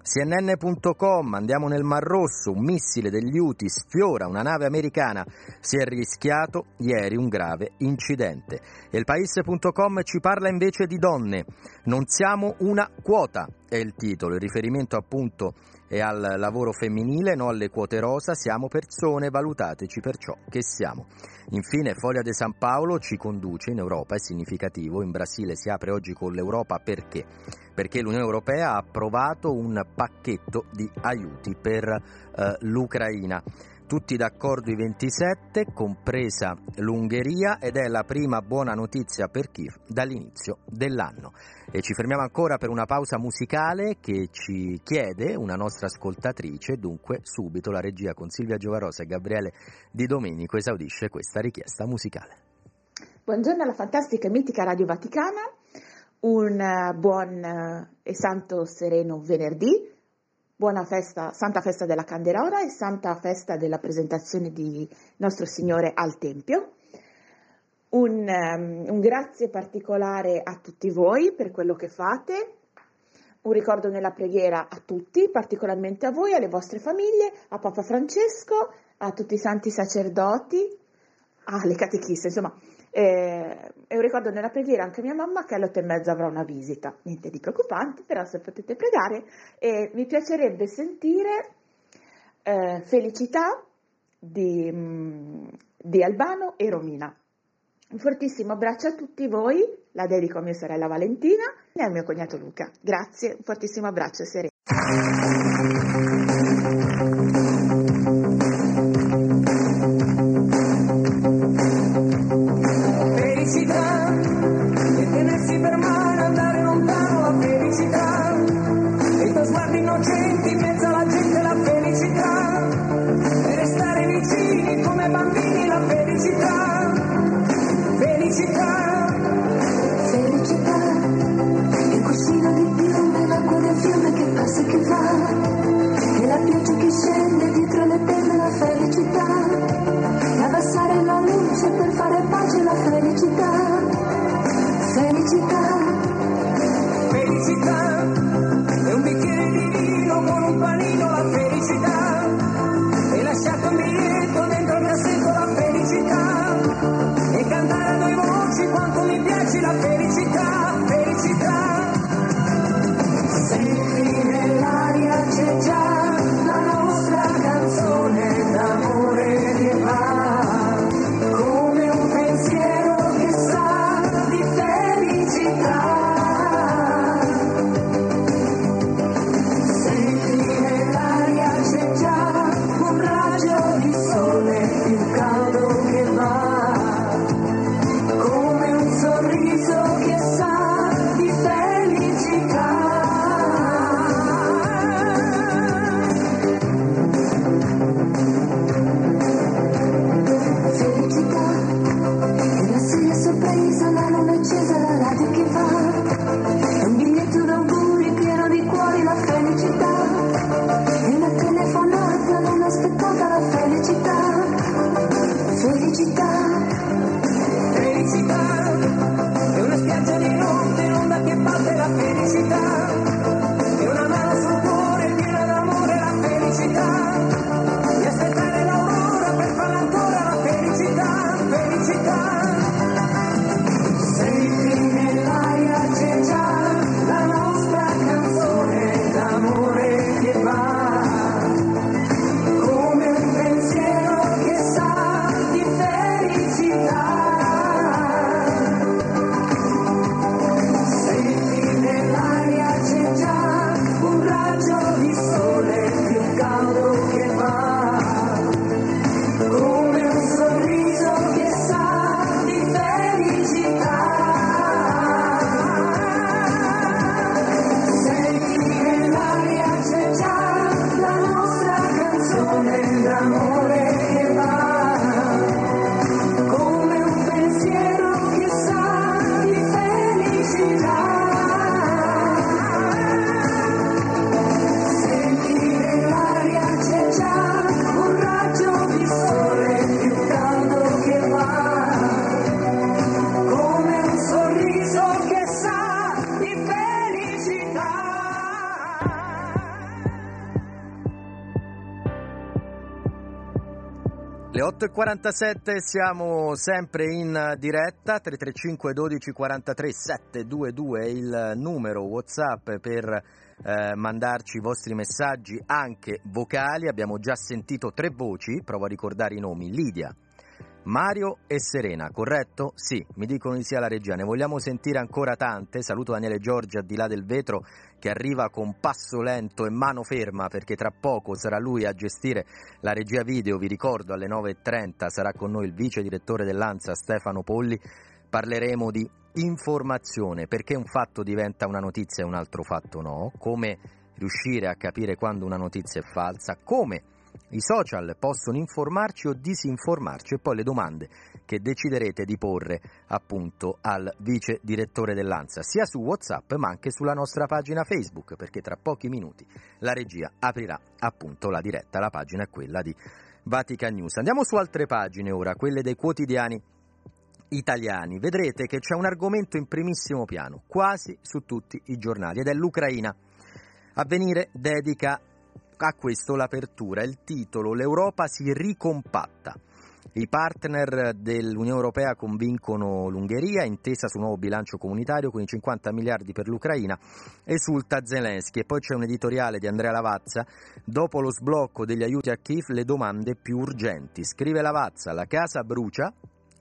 CNN.com, andiamo nel Mar Rosso, un missile degli UTI sfiora una nave americana, si è rischiato ieri un grave incidente. E il Paese.com ci parla invece di donne, non siamo una quota, è il titolo, il riferimento appunto e al lavoro femminile, no alle quote rosa, siamo persone, valutateci per ciò che siamo. Infine, Foglia de San Paolo ci conduce in Europa, è significativo, in Brasile si apre oggi con l'Europa perché? Perché l'Unione Europea ha approvato un pacchetto di aiuti per eh, l'Ucraina tutti d'accordo i 27, compresa l'Ungheria, ed è la prima buona notizia per Kiev dall'inizio dell'anno. E ci fermiamo ancora per una pausa musicale che ci chiede una nostra ascoltatrice, dunque subito la regia con Silvia Giovarosa e Gabriele Di Domenico esaudisce questa richiesta musicale. Buongiorno alla fantastica e mitica Radio Vaticana, un eh, buon eh, e santo sereno venerdì Buona festa, Santa Festa della Candelora e Santa Festa della presentazione di Nostro Signore al Tempio. Un, um, un grazie particolare a tutti voi per quello che fate, un ricordo nella preghiera a tutti, particolarmente a voi, alle vostre famiglie, a Papa Francesco, a tutti i santi sacerdoti, alle catechiste, insomma, e un ricordo nella preghiera anche mia mamma che alle otto e mezza avrà una visita. Niente di preoccupante, però se potete pregare. E mi piacerebbe sentire eh, Felicità di, mm, di Albano e Romina. Un fortissimo abbraccio a tutti voi, la dedico a mia sorella Valentina e al mio cognato Luca. Grazie, un fortissimo abbraccio sereno. 8.47 siamo sempre in diretta, 335 12 43 722 è il numero Whatsapp per eh, mandarci i vostri messaggi anche vocali, abbiamo già sentito tre voci, provo a ricordare i nomi, Lidia, Mario e Serena, corretto? Sì, mi dicono di sì alla regia, ne vogliamo sentire ancora tante, saluto Daniele Giorgi al di là del vetro che arriva con passo lento e mano ferma perché tra poco sarà lui a gestire la regia video, vi ricordo alle 9.30 sarà con noi il vice direttore dell'ANSA Stefano Polli, parleremo di informazione, perché un fatto diventa una notizia e un altro fatto no, come riuscire a capire quando una notizia è falsa, come i social possono informarci o disinformarci e poi le domande che deciderete di porre appunto al vice direttore dell'ANSA, sia su WhatsApp ma anche sulla nostra pagina Facebook, perché tra pochi minuti la regia aprirà appunto la diretta, la pagina è quella di Vatican News. Andiamo su altre pagine ora, quelle dei quotidiani italiani. Vedrete che c'è un argomento in primissimo piano, quasi su tutti i giornali, ed è l'Ucraina. Avvenire dedica a questo l'apertura, il titolo L'Europa si ricompatta. I partner dell'Unione Europea convincono l'Ungheria, intesa sul nuovo bilancio comunitario con i 50 miliardi per l'Ucraina, esulta Zelensky. E poi c'è un editoriale di Andrea Lavazza, dopo lo sblocco degli aiuti a Kiev le domande più urgenti. Scrive Lavazza, la casa brucia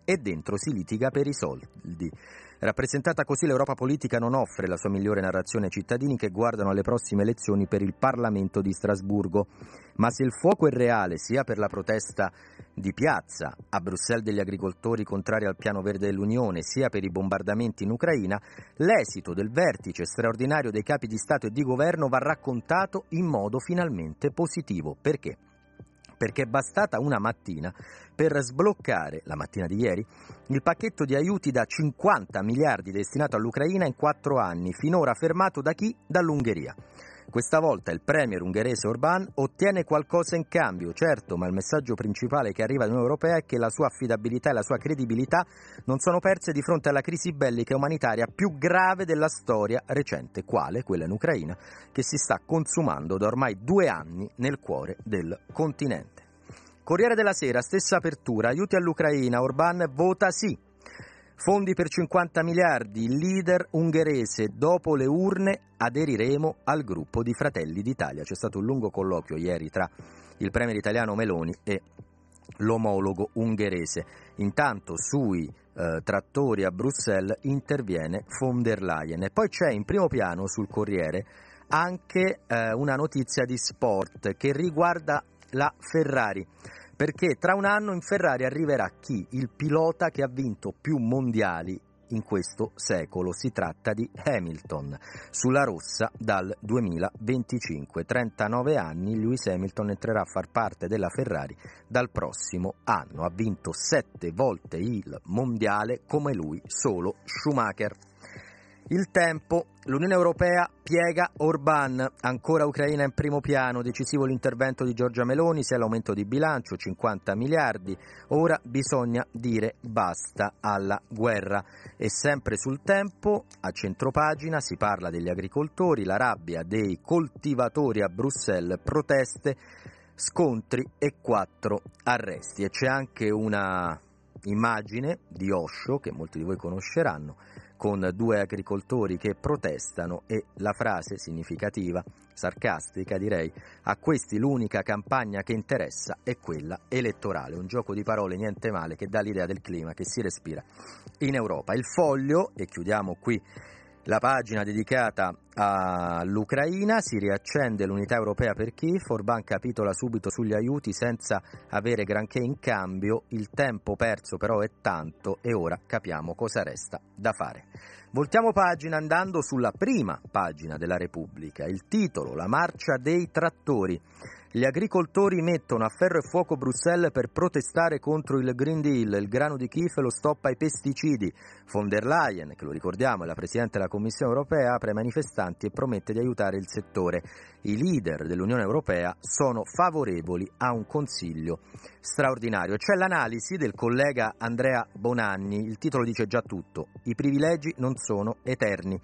e dentro si litiga per i soldi. Rappresentata così l'Europa politica non offre la sua migliore narrazione ai cittadini che guardano alle prossime elezioni per il Parlamento di Strasburgo. Ma se il fuoco è reale sia per la protesta di piazza a Bruxelles degli agricoltori contrari al piano verde dell'Unione, sia per i bombardamenti in Ucraina, l'esito del vertice straordinario dei capi di Stato e di governo va raccontato in modo finalmente positivo. Perché? Perché è bastata una mattina per sbloccare, la mattina di ieri, il pacchetto di aiuti da 50 miliardi destinato all'Ucraina in quattro anni, finora fermato da chi? Dall'Ungheria. Questa volta il premier ungherese Orbán ottiene qualcosa in cambio, certo, ma il messaggio principale che arriva dall'Unione Europea è che la sua affidabilità e la sua credibilità non sono perse di fronte alla crisi bellica e umanitaria più grave della storia recente, quale quella in Ucraina, che si sta consumando da ormai due anni nel cuore del continente. Corriere della Sera, stessa apertura, aiuti all'Ucraina, Orbán vota sì, Fondi per 50 miliardi, il leader ungherese, dopo le urne aderiremo al gruppo di Fratelli d'Italia. C'è stato un lungo colloquio ieri tra il premier italiano Meloni e l'omologo ungherese. Intanto sui eh, trattori a Bruxelles interviene von der Leyen. E poi c'è in primo piano sul Corriere anche eh, una notizia di sport che riguarda la Ferrari perché tra un anno in Ferrari arriverà chi? Il pilota che ha vinto più mondiali in questo secolo. Si tratta di Hamilton, sulla rossa dal 2025. 39 anni, Lewis Hamilton entrerà a far parte della Ferrari dal prossimo anno. Ha vinto sette volte il mondiale come lui, solo Schumacher. Il tempo, l'Unione Europea piega Orban, ancora Ucraina in primo piano, decisivo l'intervento di Giorgia Meloni, sia l'aumento di bilancio, 50 miliardi, ora bisogna dire basta alla guerra. E sempre sul tempo, a centropagina si parla degli agricoltori, la rabbia dei coltivatori a Bruxelles, proteste, scontri e quattro arresti. E c'è anche una immagine di Osho, che molti di voi conosceranno, con due agricoltori che protestano e la frase significativa, sarcastica direi, a questi l'unica campagna che interessa è quella elettorale, un gioco di parole niente male che dà l'idea del clima che si respira in Europa. Il foglio, e chiudiamo qui la pagina dedicata all'Ucraina, si riaccende l'unità europea per Kiev, Orban capitola subito sugli aiuti senza avere granché in cambio, il tempo perso però è tanto e ora capiamo cosa resta da fare. Voltiamo pagina andando sulla prima pagina della Repubblica, il titolo La marcia dei trattori. Gli agricoltori mettono a ferro e fuoco Bruxelles per protestare contro il Green Deal, il grano di Kiev lo stoppa ai pesticidi. Von der Leyen, che lo ricordiamo è la Presidente della Commissione europea, apre ai manifestanti e promette di aiutare il settore. i leader dell'Unione Europea sono favorevoli a un Consiglio straordinario. C'è l'analisi del collega Andrea Bonanni, il titolo dice già tutto, i privilegi non sono eterni.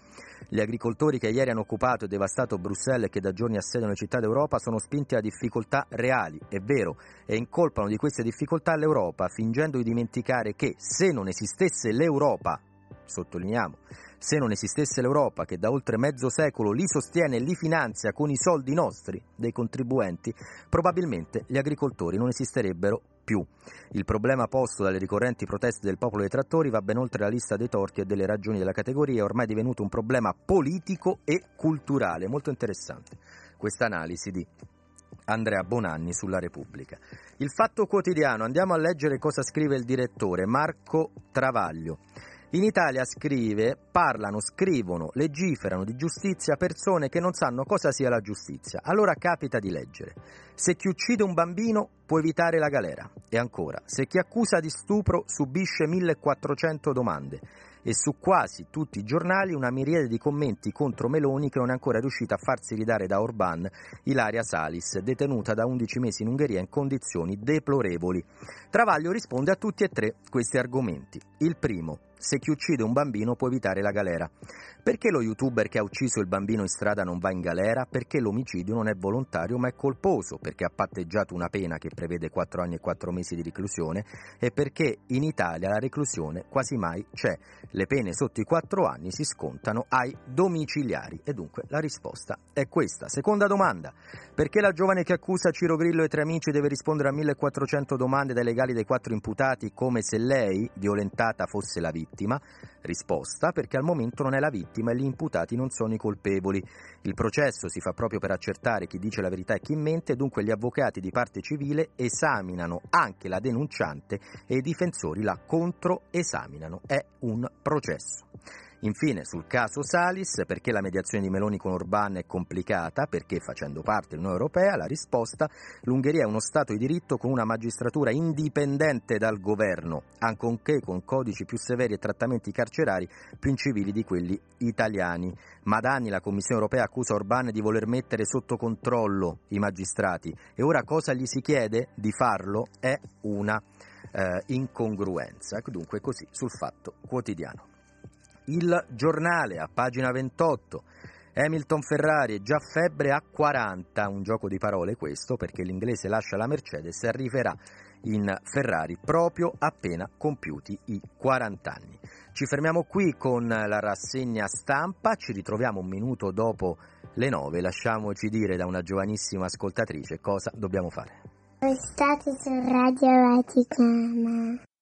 Gli agricoltori che ieri hanno occupato e devastato Bruxelles e che da giorni assediano le città d'Europa sono spinti a difficoltà reali, è vero, e incolpano di queste difficoltà l'Europa, fingendo di dimenticare che se non esistesse l'Europa, sottolineiamo, se non esistesse l'Europa che da oltre mezzo secolo li sostiene e li finanzia con i soldi nostri, dei contribuenti, probabilmente gli agricoltori non esisterebbero più. Il problema posto dalle ricorrenti proteste del popolo dei trattori va ben oltre la lista dei torti e delle ragioni della categoria, è ormai divenuto un problema politico e culturale. Molto interessante questa analisi di Andrea Bonanni sulla Repubblica. Il Fatto Quotidiano, andiamo a leggere cosa scrive il direttore Marco Travaglio. In Italia scrive, parlano, scrivono, legiferano di giustizia persone che non sanno cosa sia la giustizia. Allora capita di leggere. Se chi uccide un bambino può evitare la galera. E ancora, se chi accusa di stupro subisce 1400 domande e su quasi tutti i giornali una miriade di commenti contro Meloni che non è ancora riuscita a farsi ridare da Orban Ilaria Salis, detenuta da 11 mesi in Ungheria in condizioni deplorevoli. Travaglio risponde a tutti e tre questi argomenti. Il primo, se chi uccide un bambino può evitare la galera. Perché lo youtuber che ha ucciso il bambino in strada non va in galera? Perché l'omicidio non è volontario ma è colposo, perché ha patteggiato una pena che prevede 4 anni e 4 mesi di reclusione e perché in Italia la reclusione quasi mai c'è. Le pene sotto i 4 anni si scontano ai domiciliari e dunque la risposta è questa. Seconda domanda, perché la giovane che accusa Ciro Grillo e tre amici deve rispondere a 1400 domande dai legali dei quattro imputati come se lei, violentata, fosse la vittima? Risposta, perché al momento non è la vittima e gli imputati non sono i colpevoli. Il processo si fa proprio per accertare chi dice la verità e chi mente, dunque gli avvocati di parte civile esaminano anche la denunciante e i difensori la controesaminano. È un processo. Infine, sul caso Salis, perché la mediazione di Meloni con Orban è complicata, perché facendo parte dell'Unione Europea, la risposta, l'Ungheria è uno Stato di diritto con una magistratura indipendente dal governo, ancorché con codici più severi e trattamenti carcerari più incivili di quelli italiani. Ma da anni la Commissione Europea accusa Orban di voler mettere sotto controllo i magistrati e ora cosa gli si chiede? Di farlo è una eh, incongruenza. Dunque così sul fatto quotidiano. Il giornale a pagina 28. Hamilton Ferrari è già febbre a 40, un gioco di parole questo perché l'inglese lascia la Mercedes e arriverà in Ferrari proprio appena compiuti i 40 anni. Ci fermiamo qui con la rassegna stampa, ci ritroviamo un minuto dopo le 9, lasciamoci dire da una giovanissima ascoltatrice cosa dobbiamo fare. State su Radio Vaticana.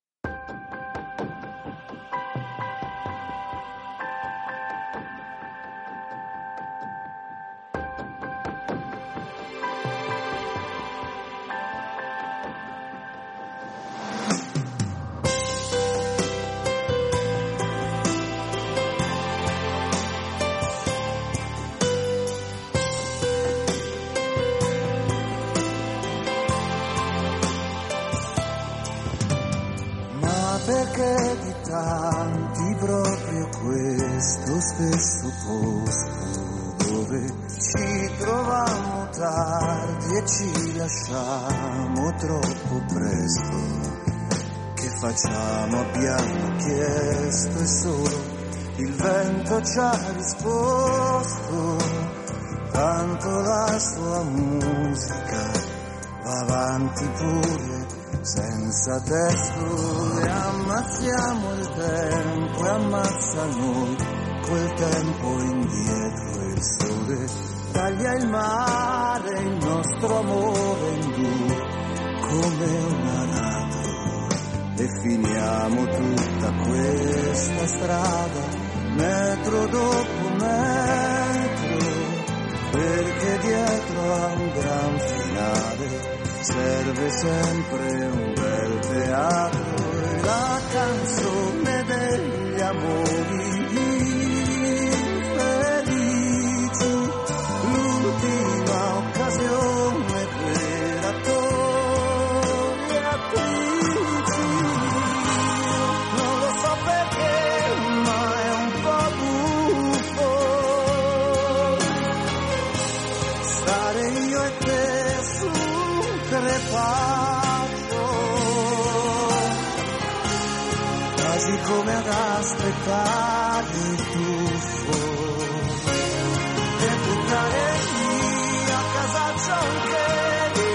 Stesso posto dove ci trovammo tardi e ci lasciamo troppo presto? Che facciamo? Abbiamo chiesto e solo il vento ci ha risposto. Tanto la sua musica va avanti pure senza testo e ammazziamo il tempo e ammazza noi quel tempo indietro il sole taglia il mare il nostro amore in due come un aratro e finiamo tutta questa strada metro dopo metro perché dietro a un gran finale serve sempre un bel teatro. E la canzone degli amori aspettare il tuffo. E buttare via a casaccio anche di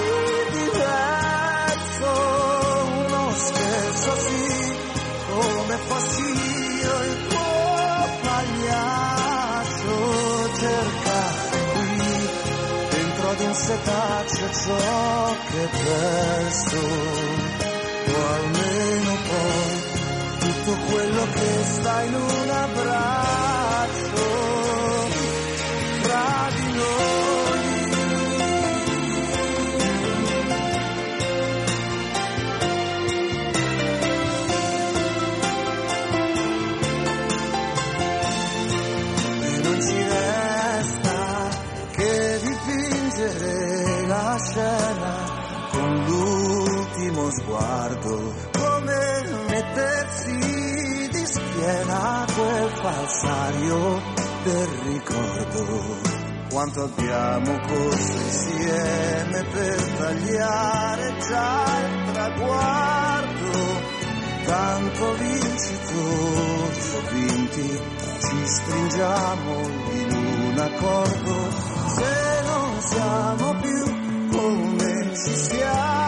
diverso uno scherzo sì come fossi io il tuo pagliaccio. Cercare qui dentro ad un setaccio ciò che è quello che sta in un quel falsario del ricordo. Quanto abbiamo corso insieme per tagliare già il traguardo, tanto vincitori o vinti, ci stringiamo in un accordo, se non siamo più come ci siamo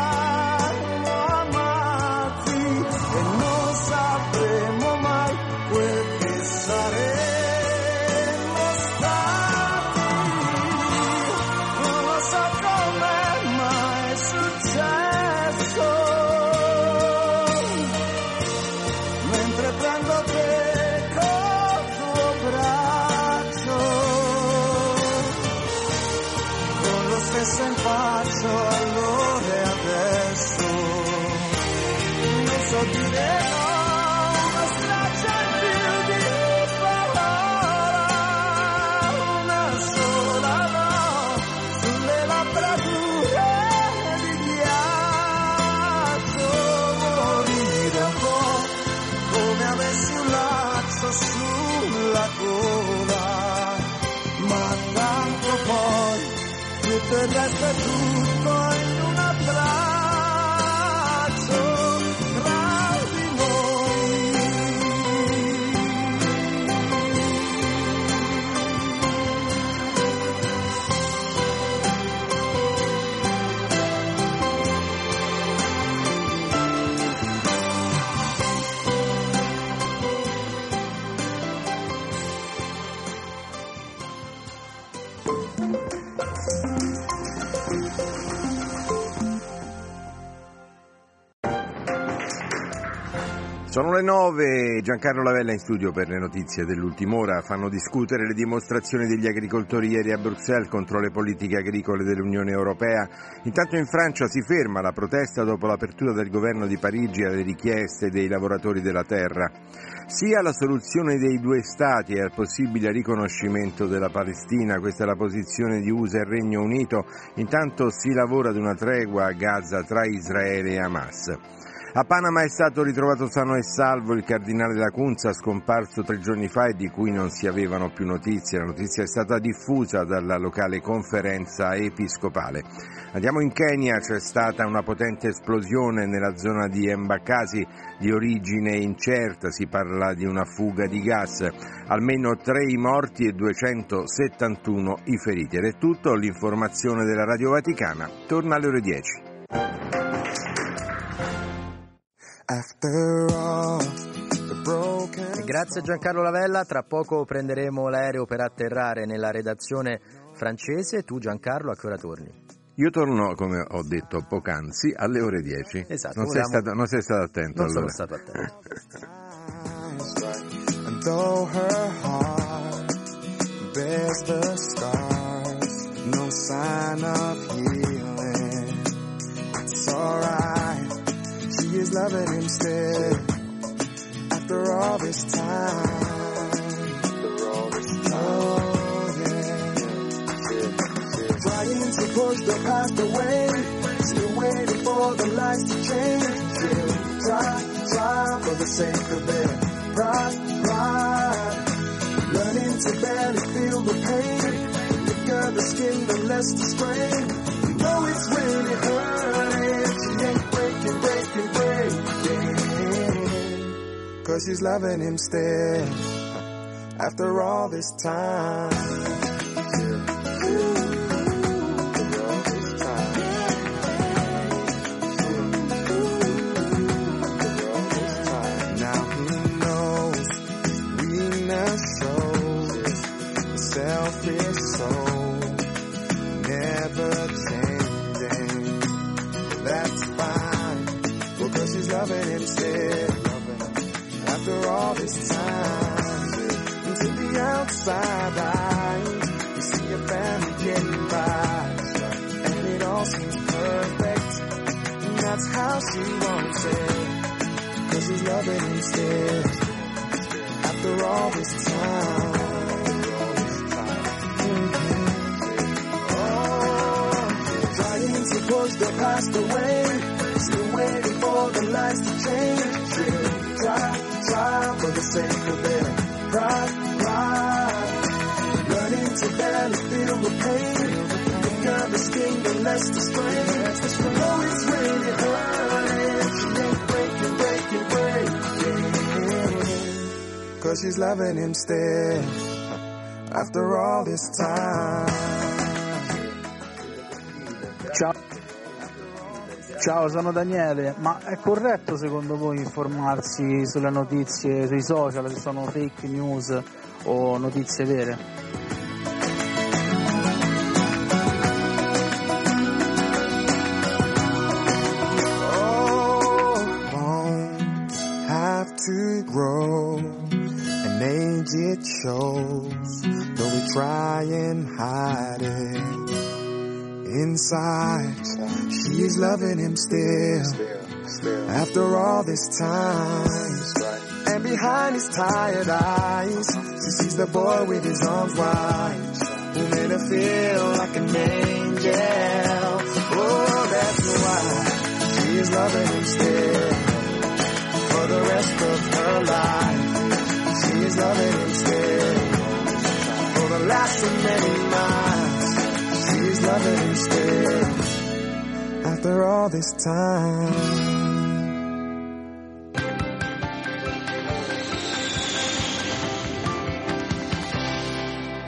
Sono le 9, Giancarlo Lavella in studio per le notizie dell'ultima ora. Fanno discutere le dimostrazioni degli agricoltori ieri a Bruxelles contro le politiche agricole dell'Unione Europea. Intanto in Francia si ferma la protesta dopo l'apertura del governo di Parigi alle richieste dei lavoratori della terra. Sia la soluzione dei due Stati e al possibile riconoscimento della Palestina, questa è la posizione di USA e Regno Unito. Intanto si lavora ad una tregua a Gaza tra Israele e Hamas. A Panama è stato ritrovato sano e salvo il cardinale Lacunza, scomparso tre giorni fa e di cui non si avevano più notizie. La notizia è stata diffusa dalla locale conferenza episcopale. Andiamo in Kenya, c'è stata una potente esplosione nella zona di Embakasi di origine incerta, si parla di una fuga di gas, almeno tre i morti e 271 i feriti. Ed è tutto, l'informazione della Radio Vaticana torna alle ore 10. E grazie a Giancarlo Lavella, tra poco prenderemo l'aereo per atterrare nella redazione francese. Tu Giancarlo a che ora torni? Io torno, come ho detto poc'anzi, alle ore 10. Esatto, non, sei stato, non sei stato attento Non sono allora. stato attento. Is loving him still after all this time. Oh, yeah. Trying to push the past away, still waiting for the lights to change. Still try, try for the sake of it. Pride, pride. Learning to barely feel the pain. The thicker the skin, the less the strain. You know it's really hurting. She's loving him still. After all this time. All this time, into the outside eyes, you see your family getting by, and it all seems perfect. And that's how she wants it. Cause she's loving instead. After all this time mm-hmm. Oh, trying to past away Still waiting for the lights to change try for the sake of it Pride, pride Learning to barely feel the pain. The girl is the less the strain Though it's really hurting She ain't breaking, breaking, breaking Cause she's loving him still. After all this time Ciao, sono Daniele. Ma è corretto secondo voi informarsi sulle notizie sui social, se sono fake news o notizie vere? It shows. Though we try and hide it inside, she is loving him still. After all this time, and behind his tired eyes, she sees the boy with his arms wide, who made her feel like an angel. Oh, that's why she is loving him still for the rest of her life. She is loving him still for the last of many miles. She is loving him still after all this time.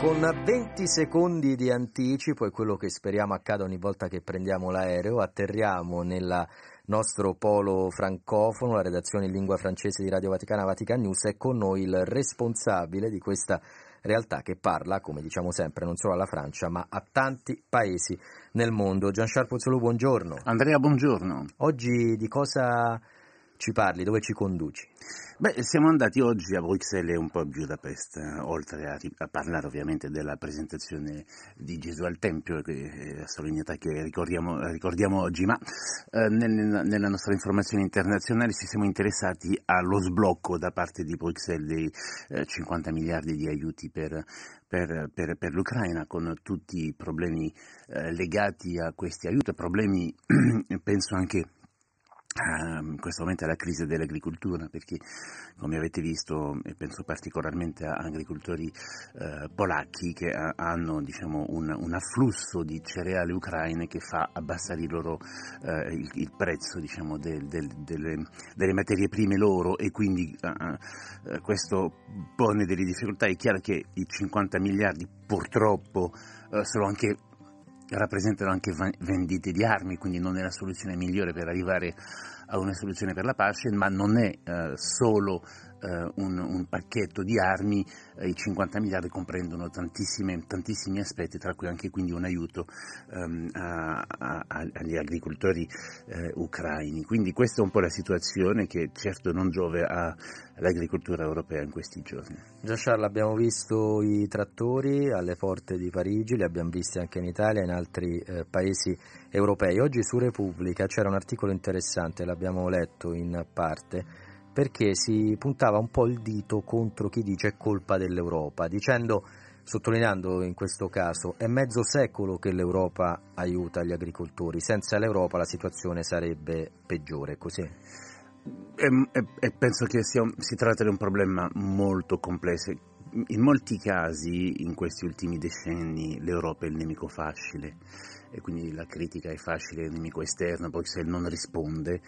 Con 20 secondi di anticipo è quello che speriamo accada ogni volta che prendiamo l'aereo, atterriamo nel nostro polo francofono, la redazione in lingua francese di Radio Vaticana Vatican News è con noi il responsabile di questa realtà che parla, come diciamo sempre, non solo alla Francia ma a tanti paesi nel mondo. Jean-Charles Pozzolo, buongiorno. Andrea, buongiorno. Oggi di cosa ci parli, dove ci conduci? Beh, siamo andati oggi a Bruxelles e un po' a Budapest, eh, oltre a, a, parlare ovviamente della presentazione di Gesù al Tempio, che è la solennità che ricordiamo, ricordiamo oggi, ma eh, nel, nella nostra informazione internazionale ci siamo interessati allo sblocco da parte di Bruxelles dei eh, 50 miliardi di aiuti per, per, per, per, l'Ucraina, con tutti i problemi eh, legati a questi aiuti, problemi penso anche in questo momento è la crisi dell'agricoltura perché come avete visto e penso particolarmente a agricoltori eh, polacchi che ha, hanno diciamo, un, un, afflusso di cereali ucraine che fa abbassare loro, eh, il, il prezzo diciamo, del, del, delle, delle, materie prime loro e quindi eh, questo pone delle difficoltà. È chiaro che i 50 miliardi purtroppo sono anche rappresentano anche vendite di armi, quindi non è la soluzione migliore per arrivare a una soluzione per la pace, ma non è eh, solo un, un, pacchetto di armi, eh, i 50 miliardi comprendono tantissimi aspetti, tra cui anche quindi un aiuto ehm, a, a, agli agricoltori eh, ucraini. Quindi questa è un po' la situazione che certo non giove all'agricoltura europea in questi giorni. Già Charles, abbiamo visto i trattori alle porte di Parigi, li abbiamo visti anche in Italia e in altri eh, paesi europei. Oggi su Repubblica c'era un articolo interessante, l'abbiamo letto in parte, perché si puntava un po' il dito contro chi dice è colpa dell'Europa, dicendo, sottolineando in questo caso, è mezzo secolo che l'Europa aiuta gli agricoltori, senza l'Europa la situazione sarebbe peggiore, così? E, e, e penso che sia, si tratti di un problema molto complesso in molti casi, in questi ultimi decenni, l'Europa è il nemico facile e quindi la critica è facile, il nemico esterno, Bruxelles non risponde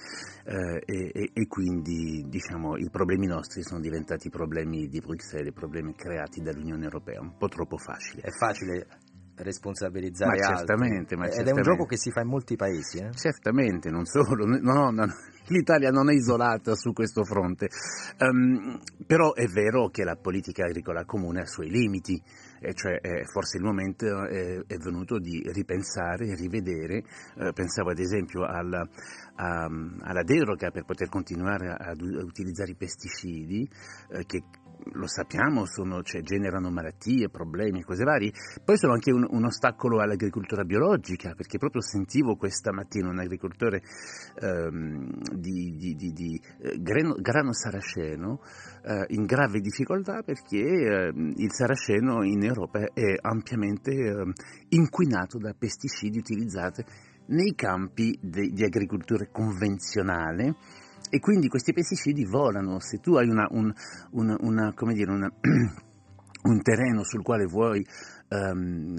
eh, e, e, quindi diciamo, i problemi nostri sono diventati problemi di Bruxelles, problemi creati dall'Unione Europea, un po' troppo facili. È facile responsabilizzare ma certamente, ma Ed certamente. è un gioco che si fa in molti paesi. Eh? Certamente, non solo, no, no, l'Italia non è isolata su questo fronte, um, però è vero che la politica agricola comune ha i suoi limiti, e cioè eh, forse il momento è, è, venuto di ripensare, rivedere, eh, pensavo ad esempio alla, a, alla deroga per poter continuare a, a utilizzare i pesticidi eh, che lo sappiamo, sono, cioè, generano malattie, problemi, cose varie, poi sono anche un, un, ostacolo all'agricoltura biologica, perché proprio sentivo questa mattina un agricoltore ehm, di, di, di, di eh, grano, grano, saraceno eh, in grave difficoltà perché eh, il saraceno in Europa è ampiamente ehm, inquinato da pesticidi utilizzati nei campi di agricoltura convenzionale e quindi questi pesticidi volano. Se tu hai una, un, una, una, dire, un, terreno sul quale vuoi um,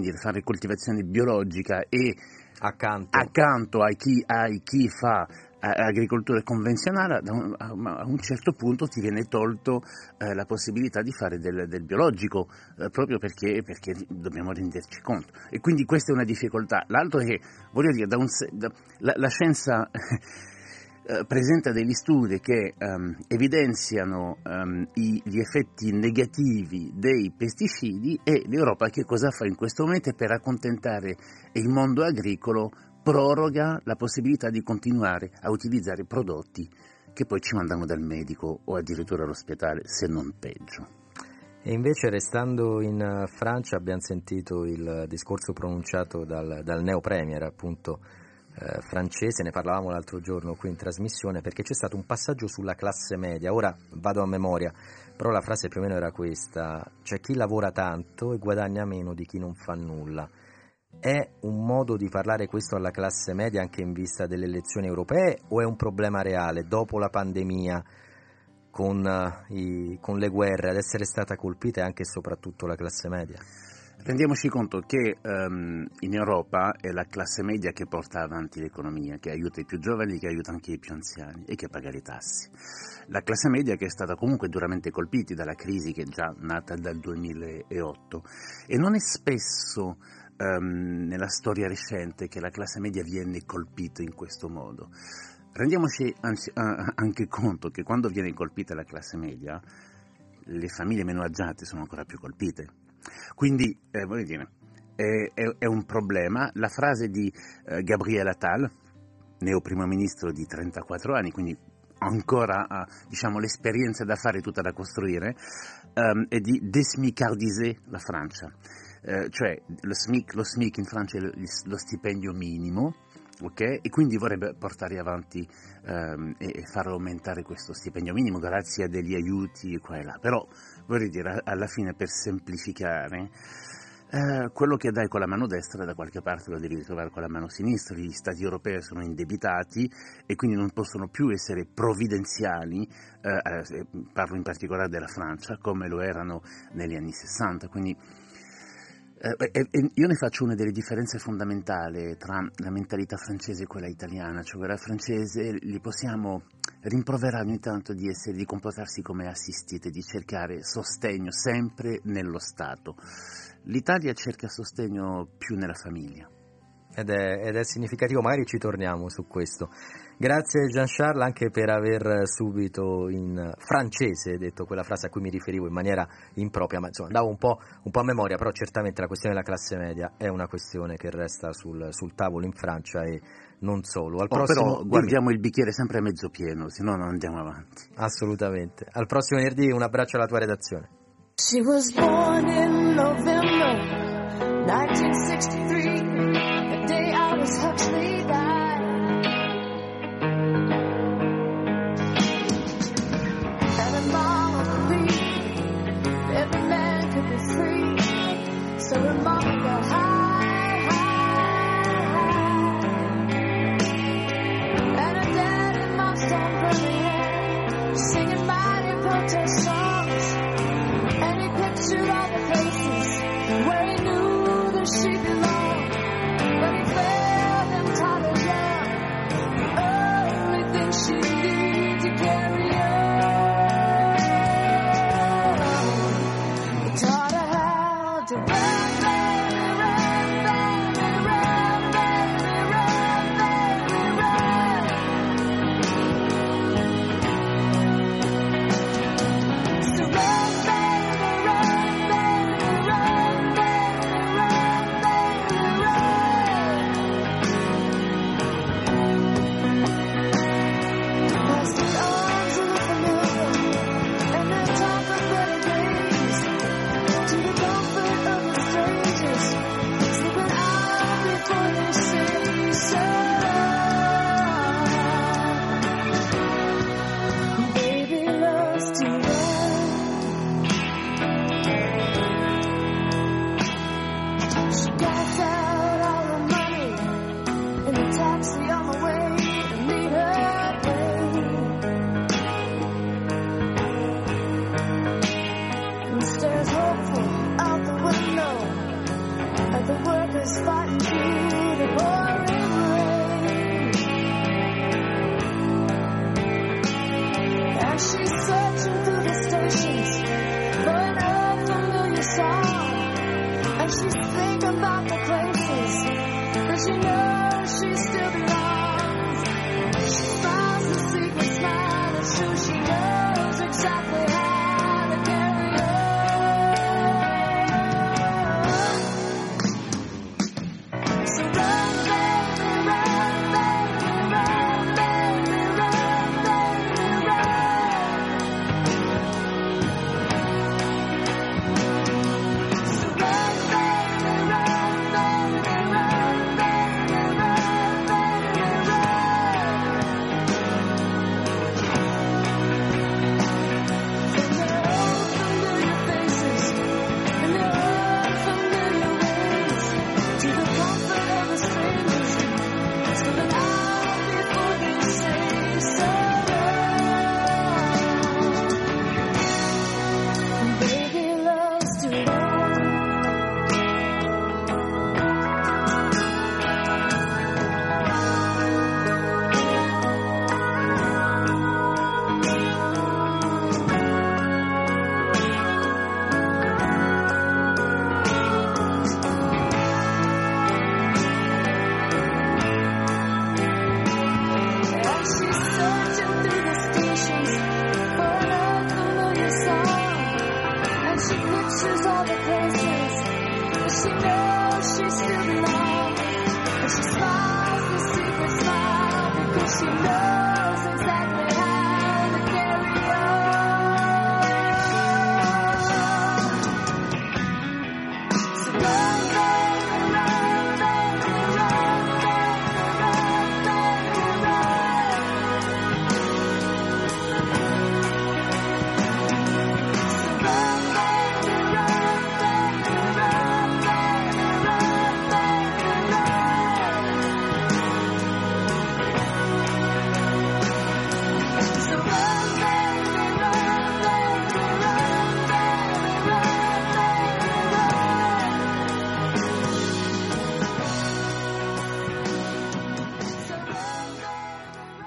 dire, fare coltivazione biologica e accanto, accanto hai, chi, hai chi fa agricoltura convenzionale, a un certo punto ti viene tolto eh, la possibilità di fare del, del biologico, eh, proprio perché, perché, dobbiamo renderci conto. E quindi questa è una difficoltà. L'altro è che, voglio dire, da un, da, la, la scienza eh, presenta degli studi che um, evidenziano um, i, gli effetti negativi dei pesticidi e l'Europa che cosa fa in questo momento per accontentare il mondo agricolo proroga la possibilità di continuare a utilizzare prodotti che poi ci mandano dal medico o addirittura all'ospedale, se non peggio. E invece restando in eh, Francia abbiamo sentito il discorso pronunciato dal, dal neo premier appunto eh, francese, ne parlavamo l'altro giorno qui in trasmissione, perché c'è stato un passaggio sulla classe media, ora vado a memoria, però la frase più o meno era questa, c'è chi lavora tanto e guadagna meno di chi non fa nulla. È un modo di parlare questo alla classe media anche in vista delle elezioni europee o è un problema reale dopo la pandemia con, uh, i, con le guerre ad essere stata colpita anche e soprattutto la classe media? Rendiamoci conto che um, in Europa è la classe media che porta avanti l'economia, che aiuta i più giovani, che aiuta anche i più anziani e che paga le tasse. La classe media che è stata comunque duramente colpita dalla crisi che è già nata dal 2008 e non è spesso um, nella storia recente che la classe media viene colpita in questo modo. Rendiamoci anzi, uh, anche conto che quando viene colpita la classe media, le famiglie meno agiate sono ancora più colpite quindi, eh, voglio dire, è, è, è, un problema. La frase di eh, Gabriele Attal, neo primo ministro di 34 anni, quindi ancora ha diciamo, l'esperienza da fare tutta da costruire, um, è di desmicardiser la Francia. Eh, cioè lo SMIC, lo SMIC, in Francia è lo stipendio minimo, Okay? E quindi vorrebbe portare avanti um, e, e far aumentare questo stipendio minimo grazie a degli aiuti qua e là. Però vorrei dire, alla fine per semplificare, eh, quello che dai con la mano destra da qualche parte lo devi ritrovare con la mano sinistra, gli stati europei sono indebitati e quindi non possono più essere provvidenziali, eh, eh, parlo in particolare della Francia, come lo erano negli anni 60, quindi eh, io ne faccio una delle differenze fondamentali tra la mentalità francese e quella italiana, cioè quella francese li possiamo rimproverare ogni tanto di, essere, di comportarsi come assistite, di cercare sostegno sempre nello Stato. L'Italia cerca sostegno più nella famiglia. Ed è, ed è significativo, magari ci torniamo su questo. Grazie Jean-Charles anche per aver subito in francese detto quella frase a cui mi riferivo in maniera impropria, ma insomma andavo un po', un po a memoria, però certamente la questione della classe media è una questione che resta sul, sul tavolo in Francia e non solo. Al oh, prossimo, però guardiamo il bicchiere sempre a mezzo pieno, se no non andiamo avanti. Assolutamente. Al prossimo venerdì un abbraccio alla tua redazione. She was born in November 1963,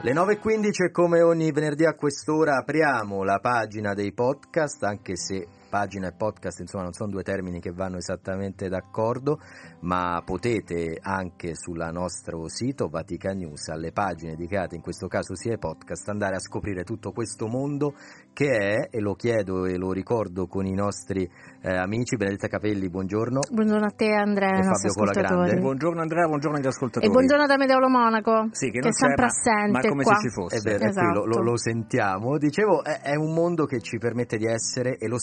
Le 9.15 e come ogni venerdì a quest'ora apriamo la pagina dei podcast, anche se pagina e podcast insomma non sono due termini che vanno esattamente d'accordo, ma potete anche sul nostro sito Vatican News, alle pagine dedicate in questo caso sia ai podcast, andare a scoprire tutto questo mondo che è, e lo chiedo e lo ricordo con i nostri eh, amici, Benedetta Capelli, buongiorno. Buongiorno a te Andrea, E Fabio Colagrande. Buongiorno Andrea, buongiorno agli ascoltatori. E buongiorno da Medeolo Monaco, Sì, che che è sempre ma- assente ma come qua. se ci fosse. È vero, è qui, lo, lo- Esatto. lo sentiamo. Dicevo, è, è un mondo che ci permette di essere, e lo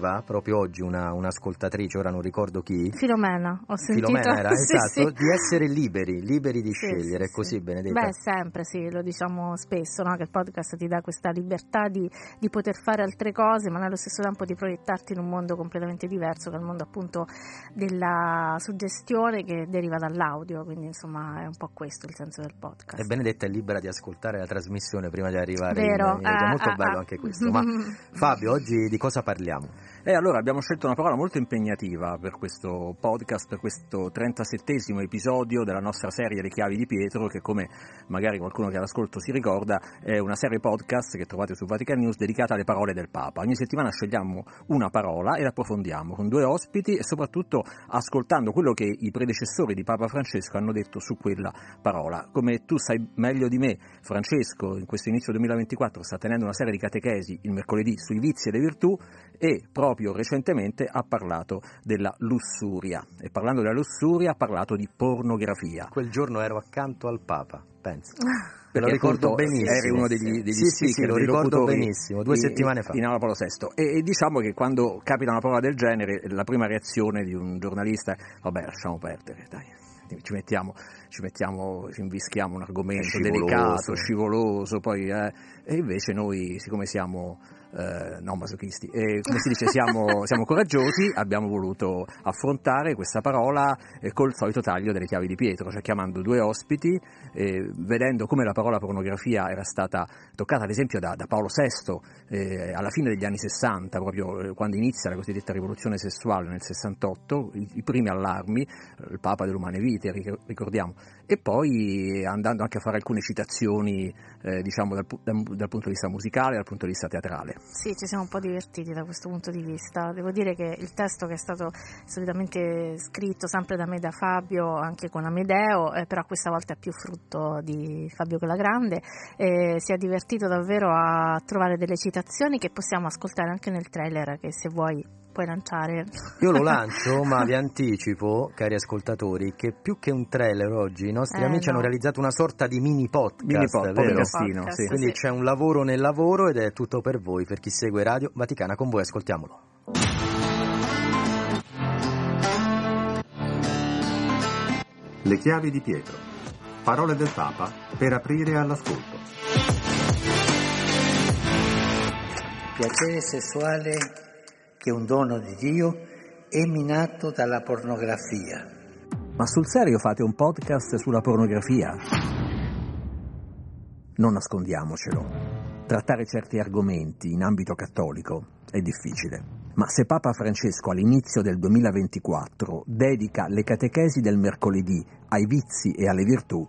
scriveva proprio oggi una, un'ascoltatrice, ora non ricordo chi. Filomena, ho sentito. Filomena era, Sì, esatto, sì. di essere liberi, liberi di Sì, scegliere, sì, così sì. Benedetta. Beh, sempre sì, lo diciamo spesso, no? che il podcast ti dà questa libertà di, di poter fare altre cose, ma nello stesso tempo di proiettarti in un mondo completamente diverso, che è il mondo appunto della suggestione che deriva dall'audio, quindi insomma è un po' questo il senso del podcast. E Benedetta è libera di ascoltare la trasmissione prima di arrivare Vero, in, in- ah, molto ah, bello ah. anche questo. Ma Fabio, oggi di cosa parliamo? E allora abbiamo scelto una parola molto impegnativa per questo podcast, per questo 37esimo episodio della nostra serie Le chiavi di Pietro, che come magari qualcuno che all'ascolto si ricorda, è una serie podcast che trovate su Vatican News dedicata alle parole del Papa. Ogni settimana scegliamo una parola e la approfondiamo con due ospiti e soprattutto ascoltando quello che i predecessori di Papa Francesco hanno detto su quella parola. Come tu sai meglio di me, Francesco in questo inizio 2024 sta tenendo una serie di catechesi il mercoledì sui vizi e le virtù e proprio recentemente ha parlato della lussuria e parlando della lussuria ha parlato di pornografia. Quel giorno ero accanto al Papa, penso. Perché lo ricordo benissimo. Eri uno degli, degli Sì, sì, sì, speaker, lo ricordo benissimo, due settimane fa. In Aula Paolo VI. E, e diciamo che quando capita una parola del genere, la prima reazione di un giornalista è vabbè, lasciamo perdere, dai. Ci mettiamo, ci mettiamo, ci invischiamo un argomento Scivoloso. delicato, scivoloso, poi, eh, e invece noi, siccome siamo eh, non masochisti, e come si dice, siamo, siamo coraggiosi, abbiamo voluto affrontare questa parola eh, col solito taglio delle chiavi di Pietro, cioè chiamando due ospiti, eh, vedendo come la parola pornografia era stata toccata ad esempio da, da Paolo VI eh, alla fine degli anni 60, proprio eh, quando inizia la cosiddetta rivoluzione sessuale nel 68, i, i primi allarmi, eh, il Papa dell'Umane Vite, ric- ricordiamo, e poi andando anche a fare alcune citazioni eh, diciamo dal, dal- dal punto di vista musicale, dal punto di vista teatrale. Sì, ci siamo un po' divertiti da questo punto di vista. Devo dire che il testo che è stato solitamente scritto sempre da me da Fabio, anche con Amedeo, eh, però questa volta è più frutto di Fabio Colagrande, eh, si è divertito davvero a trovare delle citazioni che possiamo ascoltare anche nel trailer che se vuoi puoi lanciare. Io lo lancio, ma vi anticipo, cari ascoltatori, che più che un trailer oggi i nostri Eh, amici no. hanno realizzato una sorta di mini podcast, Mini pod- vero? podcastino, sì. Quindi sì. c'è un lavoro nel lavoro ed è tutto per voi, per chi segue Radio Vaticana con voi, ascoltiamolo. Le chiavi di Pietro. Parole del Papa per aprire all'ascolto. piacere sessuale, che un dono di Dio, è minato dalla pornografia. Ma sul serio fate un podcast sulla pornografia? Non nascondiamocelo. Trattare certi argomenti in ambito cattolico è difficile. Ma se Papa Francesco all'inizio del 2024 dedica le catechesi del mercoledì ai vizi e alle virtù,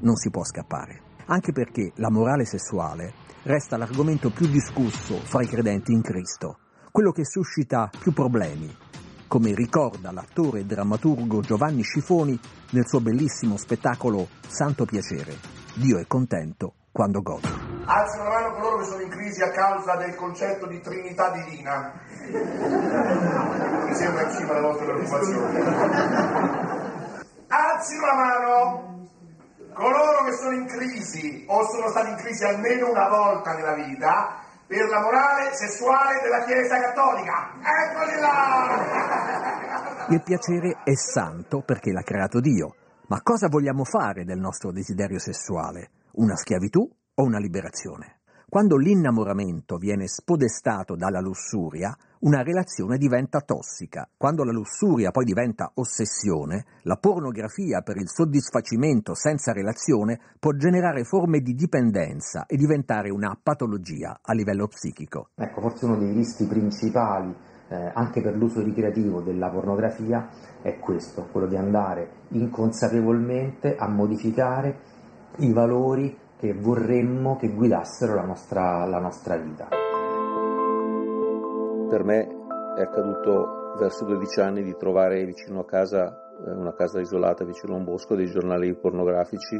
non si può scappare. Anche perché la morale sessuale resta l'argomento più discusso fra i credenti in Cristo, quello che suscita più problemi, come ricorda l'attore e drammaturgo Giovanni Scifoni nel suo bellissimo spettacolo Santo Piacere. Dio è contento quando gode. Alzino la mano coloro che sono in crisi a causa del concetto di Trinità Divina. Mi sembra in cima alle vostre preoccupazioni. Alzino la mano coloro che sono in crisi o sono stati in crisi almeno una volta nella vita per la morale sessuale della Chiesa Cattolica. Eccoli là! Il piacere è santo perché l'ha creato Dio. Ma cosa vogliamo fare del nostro desiderio sessuale? Una schiavitù o una liberazione? Quando l'innamoramento viene spodestato dalla lussuria, una relazione diventa tossica. Quando la lussuria poi diventa ossessione, la pornografia per il soddisfacimento senza relazione può generare forme di dipendenza e diventare una patologia a livello psichico. Ecco, forse uno dei rischi principali eh, anche per l'uso ricreativo della pornografia è questo, quello di andare inconsapevolmente a modificare i valori che vorremmo che guidassero la nostra, la nostra vita. Per me è accaduto verso 12 anni di trovare vicino a casa, eh, una casa isolata vicino a un bosco, dei giornali pornografici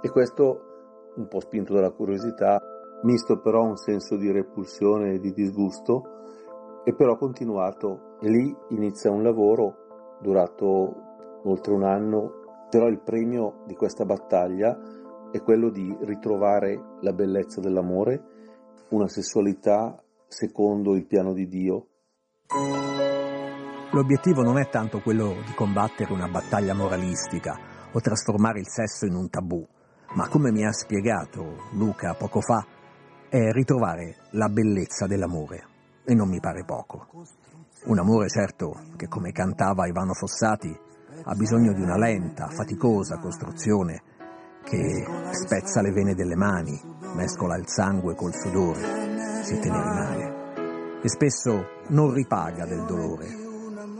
e questo, un po' spinto dalla curiosità, misto però un senso di repulsione e di disgusto, e però continuato e lì inizia un lavoro durato oltre un anno, però il premio di questa battaglia è quello di ritrovare la bellezza dell'amore, una sessualità secondo il piano di Dio. L'obiettivo non è tanto quello di combattere una battaglia moralistica o trasformare il sesso in un tabù, ma come mi ha spiegato Luca poco fa, è ritrovare la bellezza dell'amore. E non mi pare poco. Un amore certo che, come cantava Ivano Fossati, ha bisogno di una lenta, faticosa costruzione che spezza le vene delle mani, mescola il sangue col sudore, si tiene rimane e spesso non ripaga del dolore.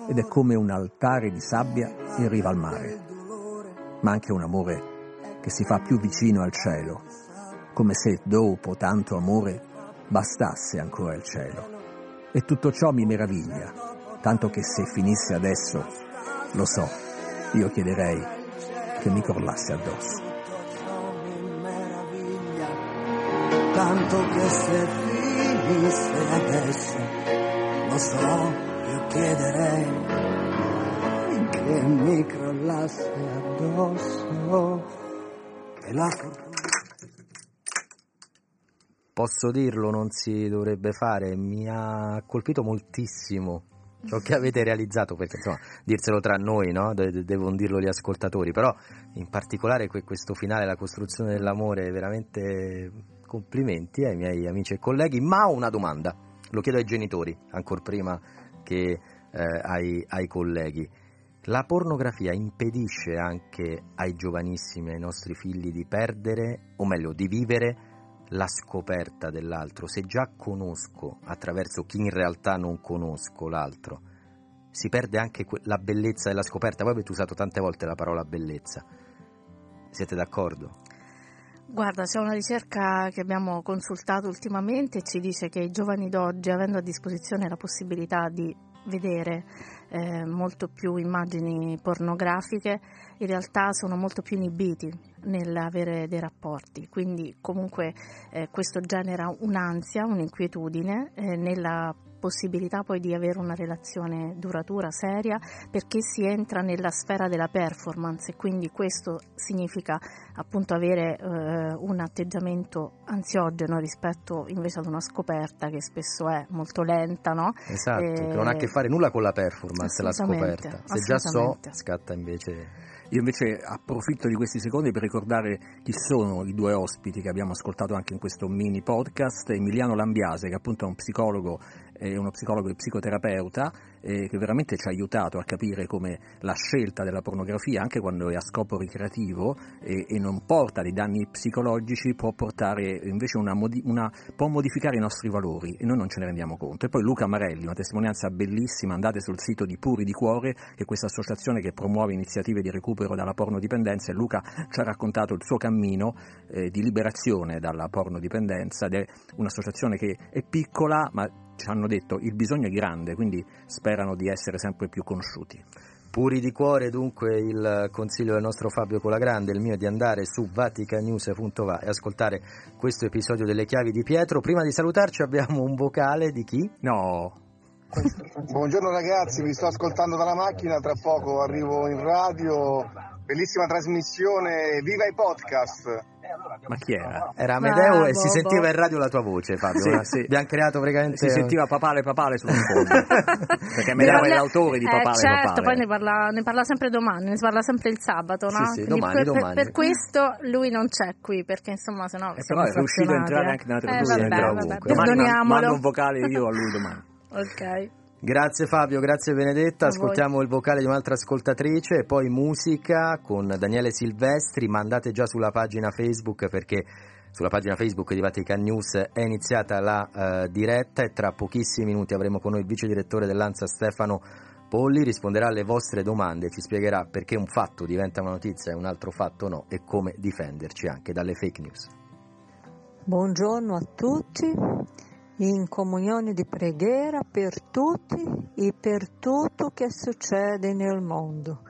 Ed è come un altare di sabbia in riva al mare, ma anche un amore che si fa più vicino al cielo, come se dopo tanto amore bastasse ancora il cielo. E tutto ciò mi meraviglia, tanto che se finisse adesso, lo so, io chiederei che mi crollasse addosso. Tanto che se finisse adesso, lo so, io chiederei che mi crollasse addosso, che la Posso dirlo, non si dovrebbe fare, mi ha colpito moltissimo ciò che avete realizzato, perché insomma, dirselo tra noi, no? De- devono dirlo gli ascoltatori, però in particolare questo finale, la costruzione dell'amore, veramente complimenti ai miei amici e colleghi, ma ho una domanda, lo chiedo ai genitori, ancora prima che eh, ai, ai colleghi. La pornografia impedisce anche ai giovanissimi, ai nostri figli di perdere, o meglio, di vivere la scoperta dell'altro. Se già conosco attraverso chi in realtà non conosco l'altro, si perde anche la bellezza della scoperta. Voi avete usato tante volte la parola bellezza. Siete d'accordo? Guarda, c'è una ricerca che abbiamo consultato ultimamente e ci dice che i giovani d'oggi, avendo a disposizione la possibilità di vedere eh, molto più immagini pornografiche, in realtà sono molto più inibiti nell'avere dei rapporti, quindi comunque eh, questo genera un'ansia, un'inquietudine eh, nella possibilità poi di avere una relazione duratura, seria, perché si entra nella sfera della performance e quindi questo significa appunto avere eh, un atteggiamento ansiogeno rispetto invece ad una scoperta che spesso è molto lenta, no? Esatto, e... che non ha a che fare nulla con la performance, la scoperta. Se già so, scatta invece io invece approfitto di questi secondi per ricordare chi sono i due ospiti che abbiamo ascoltato anche in questo mini podcast. Emiliano Lambiase, che appunto è un psicologo è uno psicologo e psicoterapeuta eh, che veramente ci ha aiutato a capire come la scelta della pornografia, anche quando è a scopo ricreativo e, e non porta dei danni psicologici, può portare una, una, può modificare i nostri valori e noi non ce ne rendiamo conto. E poi Luca Marelli, una testimonianza bellissima, andate sul sito di Puri di Cuore, che è questa associazione che promuove iniziative di recupero dalla pornodipendenza e Luca ci ha raccontato il suo cammino eh, di liberazione dalla pornodipendenza ed è un'associazione che è piccola ma ci hanno detto il bisogno è grande, quindi sperano di essere sempre più conosciuti. Puri di cuore dunque il consiglio del nostro Fabio Colagrande, il mio è di andare su vaticanews.va e ascoltare questo episodio delle chiavi di Pietro. Prima di salutarci abbiamo un vocale di chi? No. Buongiorno ragazzi, vi sto ascoltando dalla macchina, tra poco arrivo in radio, bellissima trasmissione, viva i podcast! Ma chi era? Era Amedeo e si sentiva in radio la tua voce, Fabio. Sì, Ora sì. Abbiamo creato praticamente. Si sentiva papale papale sul fondo. Perché Amedeo è parla- l'autore di eh, papale certo, papale. poi ne parla, ne parla sempre domani, ne parla sempre il sabato, no? Sì, sì, domani, per, domani. per questo lui non c'è qui, perché insomma sennò Eh, siamo però è riuscito a entrare anche nella eh, trasmissione. vabbè, vabbè, perdoniamolo. Mando un vocale io a lui domani. Ok. Grazie Fabio, grazie Benedetta. Ascoltiamo il vocale di un'altra ascoltatrice e poi musica con Daniele Silvestri. Mandate già sulla pagina Facebook perché sulla pagina Facebook di Vatican News è iniziata la eh, diretta e tra pochissimi minuti avremo con noi il vice direttore dell'ANSA Stefano Polli. Risponderà alle vostre domande, ci spiegherà perché un fatto diventa una notizia e un altro fatto no e come difenderci anche dalle fake news. Buongiorno a tutti, in comunione di preghiera per tutti e per tutto che succede nel mondo.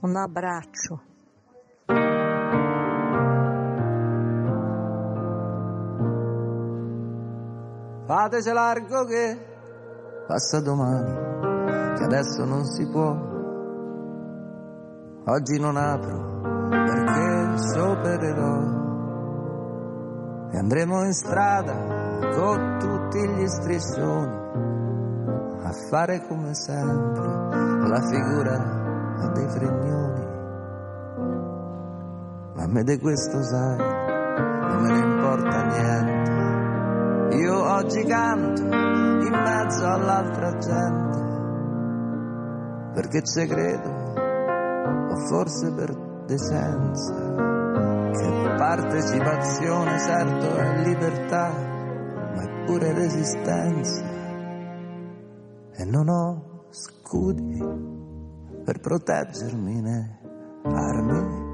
Un abbraccio. Fateci largo che passa domani, che adesso non si può. Oggi non apro perché sciopererò e andremo in strada con tutti gli striscioni a fare come sempre la figura dei fregnoni. Ma a me di questo sai, non me ne importa niente. Io oggi canto in mezzo all'altra gente, perché ci credo, o forse per decenza, che partecipazione certo è libertà, pure resistenza. E non ho scudi per proteggermi né armi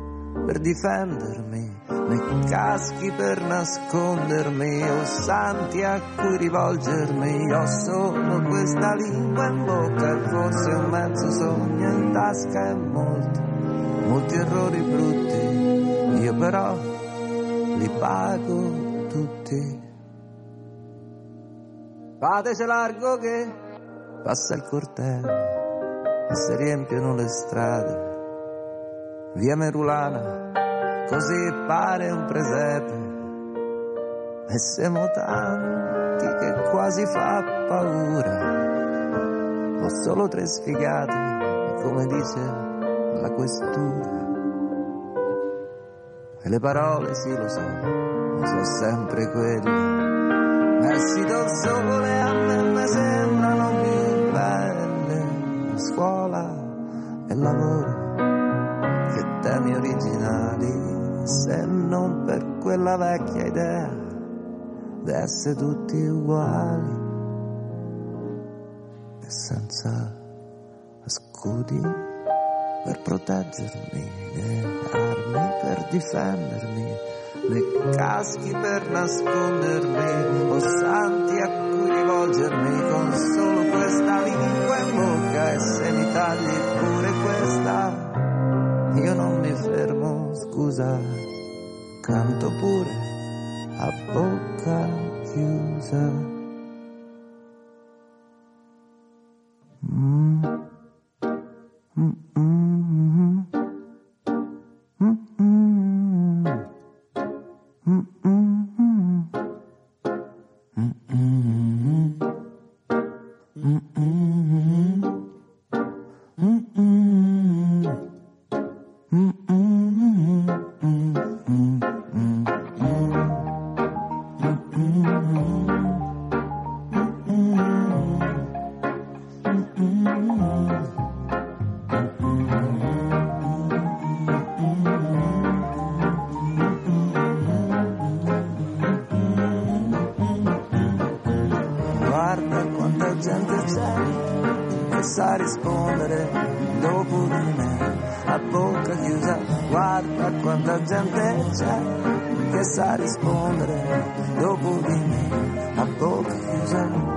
per difendermi, né caschi per nascondermi, o santi a cui rivolgermi. Ho solo questa lingua in bocca e forse un mezzo sogno in tasca e molti, molti errori brutti. Io però li pago tutti. Fateci largo che passa il corteo e si riempiono le strade via Merulana, così pare un presepe. E siamo tanti che quasi fa paura. Ho solo tre sfigati, come dice la questura. E le parole, sì lo so, sono sempre quelle. Messi dal sole a me mi sembrano più belle. La scuola e lavoro che temi originali, se non per quella vecchia idea di essere tutti uguali e senza scudi per proteggermi, né armi per difendermi, né caschi per nascondermi, o santi a cui rivolgermi con solo questa lingua in bocca e se mi tagli pure questa io non mi fermo, scusa, canto pure a bocca chiusa. Mm. Mm, rispondere dopo di me. A bocca chiusa guarda quanta gente c'è che sa rispondere dopo di me. A bocca chiusa.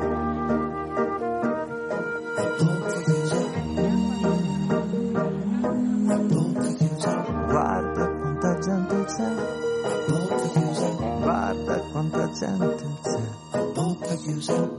Guarda quanta gente c'è, a bocca chiusa.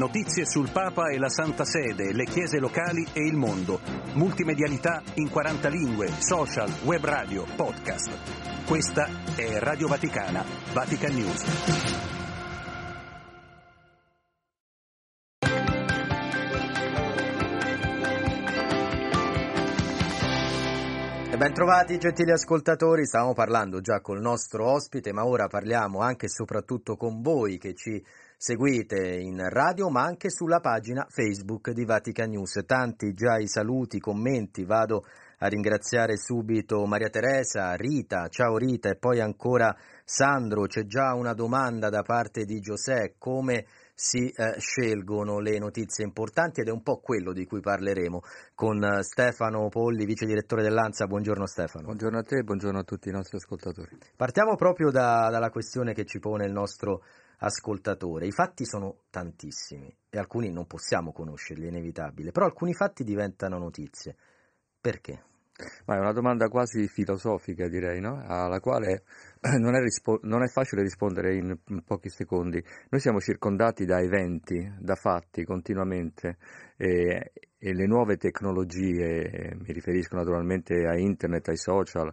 Notizie sul Papa e la Santa Sede, le chiese locali e il mondo. Multimedialità in 40 lingue, social, web radio, podcast. Questa è Radio Vaticana, Vatican News. Bentrovati gentili ascoltatori, stavamo parlando già col nostro ospite, ma ora parliamo anche e soprattutto con voi che ci seguite in radio, ma anche sulla pagina Facebook di Vatican News. Tanti già i saluti, i commenti, vado a ringraziare subito Maria Teresa, Rita, ciao Rita e poi ancora Sandro, c'è già una domanda da parte di Giuseppe, come si eh, scelgono le notizie importanti ed è un po' quello di cui parleremo con eh, Stefano Polli, vice direttore dell'ANSA. Buongiorno Stefano. Buongiorno a te e buongiorno a tutti i nostri ascoltatori. Partiamo proprio da, dalla questione che ci pone il nostro ascoltatore. I fatti sono tantissimi e alcuni non possiamo conoscerli, è inevitabile, però alcuni fatti diventano notizie. Perché? Ma è una domanda quasi filosofica, direi, no? alla quale non è, rispo- non è, facile rispondere in, pochi secondi. Noi siamo circondati da eventi, da fatti continuamente e, e le nuove tecnologie, mi riferisco naturalmente a internet, ai social,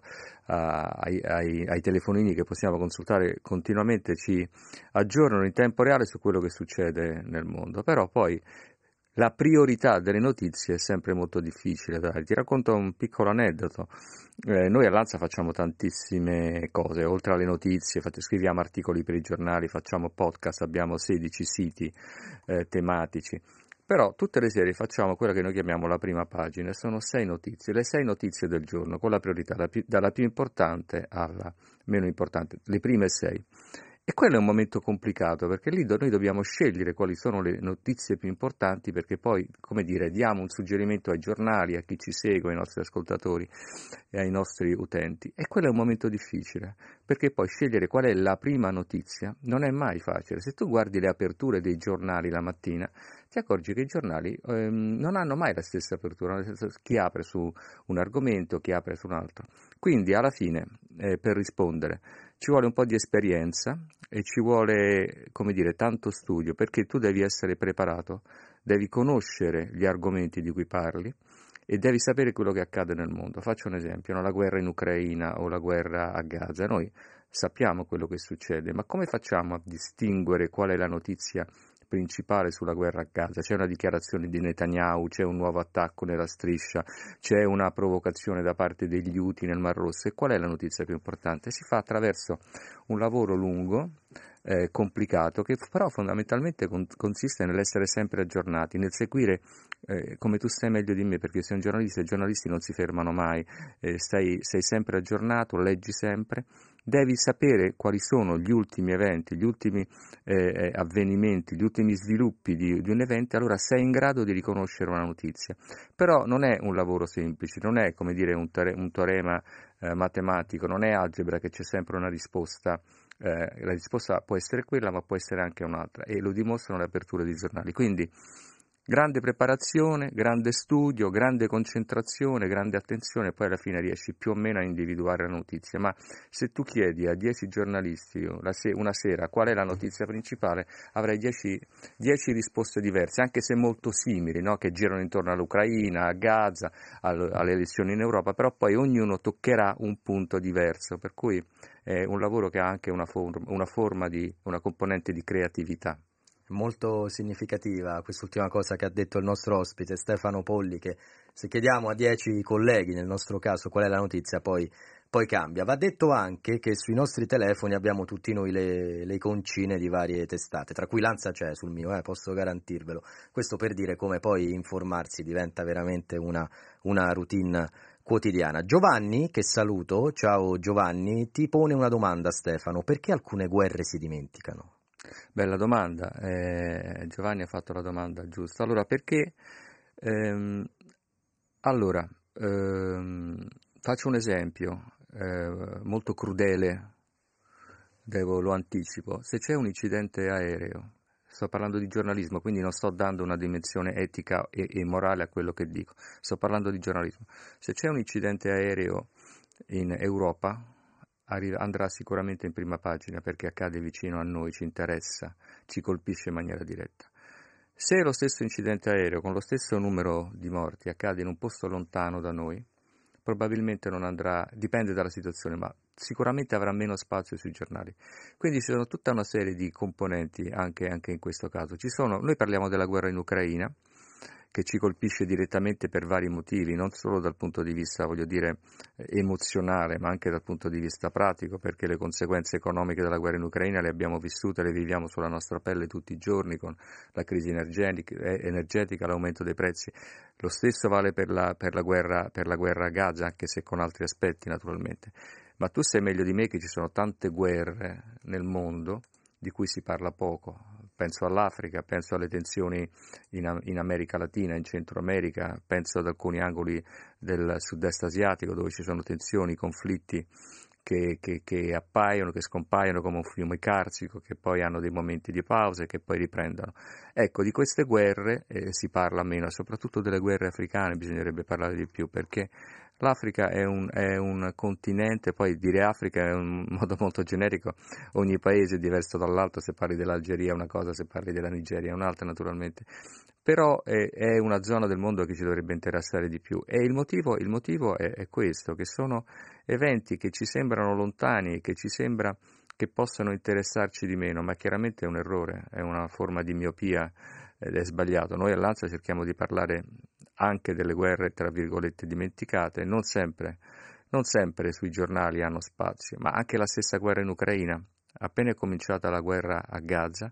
a, ai, ai, ai telefonini che possiamo consultare continuamente, ci aggiornano in tempo reale su quello che succede nel mondo. Però poi la priorità delle notizie è sempre molto difficile. Dai. Ti racconto un piccolo aneddoto. Eh, noi all'Anza facciamo tantissime cose, oltre alle notizie, fate, scriviamo articoli per i giornali, facciamo podcast, abbiamo 16 siti eh, tematici. Però tutte le sere facciamo quella che noi chiamiamo la prima pagina, sono sei notizie, le sei notizie del giorno, con la priorità dalla più importante alla meno importante, le prime sei. E quello è un momento complicato perché lì noi dobbiamo scegliere quali sono le notizie più importanti perché poi, come dire, diamo un suggerimento ai giornali, a chi ci segue, ai nostri ascoltatori e ai nostri utenti. E quello è un momento difficile perché poi scegliere qual è la prima notizia non è mai facile. Se tu guardi le aperture dei giornali la mattina, ti accorgi che i giornali ehm, non hanno mai la stessa apertura, chi apre su un argomento, chi apre su un altro. Quindi alla fine, eh, per rispondere, ci vuole un po' di esperienza e ci vuole, come dire, tanto studio, perché tu devi essere preparato, devi conoscere gli argomenti di cui parli e devi sapere quello che accade nel mondo. Faccio un esempio, no? la guerra in Ucraina o la guerra a Gaza, noi sappiamo quello che succede, ma come facciamo a distinguere qual è la notizia principale sulla guerra a Gaza. C'è una dichiarazione di Netanyahu, c'è un nuovo attacco nella striscia, c'è una provocazione da parte degli Houthi nel Mar Rosso. E qual è la notizia più importante? Si fa attraverso un lavoro lungo, eh, complicato, che però fondamentalmente con- consiste nell'essere sempre aggiornati, nel seguire, eh, come tu sai meglio di me, perché sei un giornalista e i giornalisti non si fermano mai, eh, stai, sei sempre aggiornato, leggi sempre devi sapere quali sono gli ultimi eventi, gli ultimi eh, eh, avvenimenti, gli ultimi sviluppi di, di, un evento, allora sei in grado di riconoscere una notizia. Però non è un lavoro semplice, non è come dire un, teore, un teorema eh, matematico, non è algebra che c'è sempre una risposta. Eh, la risposta può essere quella, ma può essere anche un'altra, e lo dimostrano le aperture dei giornali. Quindi grande preparazione, grande studio, grande concentrazione, grande attenzione, poi alla fine riesci più o meno a individuare la notizia. Ma se tu chiedi a 10 giornalisti una sera qual è la notizia principale, avrai 10, risposte diverse, anche se molto simili, no? che girano intorno all'Ucraina, a Gaza, alle elezioni in Europa, però poi ognuno toccherà un punto diverso, per cui è un lavoro che ha anche una, forma, una, forma di, una componente di creatività molto significativa quest'ultima cosa che ha detto il nostro ospite Stefano Polli, che se chiediamo a dieci colleghi, nel nostro caso, qual è la notizia, poi, poi cambia. Va detto anche che sui nostri telefoni abbiamo tutti noi le, le iconcine di varie testate, tra cui l'Anza c'è sul mio, eh, posso garantirvelo. Questo per dire come poi informarsi diventa veramente una, una routine quotidiana. Giovanni, che saluto, ciao Giovanni, ti pone una domanda Stefano, perché alcune guerre si dimenticano? Bella domanda, eh, Giovanni ha fatto la domanda giusta. Allora, perché... Ehm, allora, ehm, faccio un esempio eh, molto crudele, devo, lo anticipo. Se c'è un incidente aereo, sto parlando di giornalismo, quindi non sto dando una dimensione etica e, e morale a quello che dico, sto parlando di giornalismo. Se c'è un incidente aereo in Europa, andrà sicuramente in prima pagina perché accade vicino a noi, ci interessa, ci colpisce in maniera diretta. Se lo stesso incidente aereo con lo stesso numero di morti accade in un posto lontano da noi, probabilmente non andrà, dipende dalla situazione, ma sicuramente avrà meno spazio sui giornali. Quindi ci sono tutta una serie di componenti anche, anche in questo caso. Sono, noi parliamo della guerra in Ucraina, che ci colpisce direttamente per vari motivi, non solo dal punto di vista, voglio dire, emozionale, ma anche dal punto di vista pratico, perché le conseguenze economiche della guerra in Ucraina le abbiamo vissute, le viviamo sulla nostra pelle tutti i giorni con la crisi energetica, l'aumento dei prezzi. Lo stesso vale per la, per la, guerra, per la guerra a Gaza, anche se con altri aspetti naturalmente. Ma tu sai meglio di me che ci sono tante guerre nel mondo di cui si parla poco, penso all'Africa, penso alle tensioni in, in, America Latina, in Centro America, penso ad alcuni angoli del sud-est asiatico dove ci sono tensioni, conflitti che, che, che, appaiono, che scompaiono come un fiume carsico, che poi hanno dei momenti di pausa e che poi riprendono. Ecco, di queste guerre eh, si parla meno, soprattutto delle guerre africane bisognerebbe parlare di più, perché L'Africa è un, è un, continente, poi dire Africa è un modo molto generico, ogni paese è diverso dall'altro, se parli dell'Algeria è una cosa, se parli della Nigeria è un'altra naturalmente, però è, è una zona del mondo che ci dovrebbe interessare di più. E il motivo, il motivo è, è, questo, che sono eventi che ci sembrano lontani, che ci sembra che possano interessarci di meno, ma chiaramente è un errore, è una forma di miopia ed è sbagliato. Noi all'Anza cerchiamo di parlare anche delle guerre, tra virgolette, dimenticate, non sempre, non sempre sui giornali hanno spazio, ma anche la stessa guerra in Ucraina. Appena è cominciata la guerra a Gaza,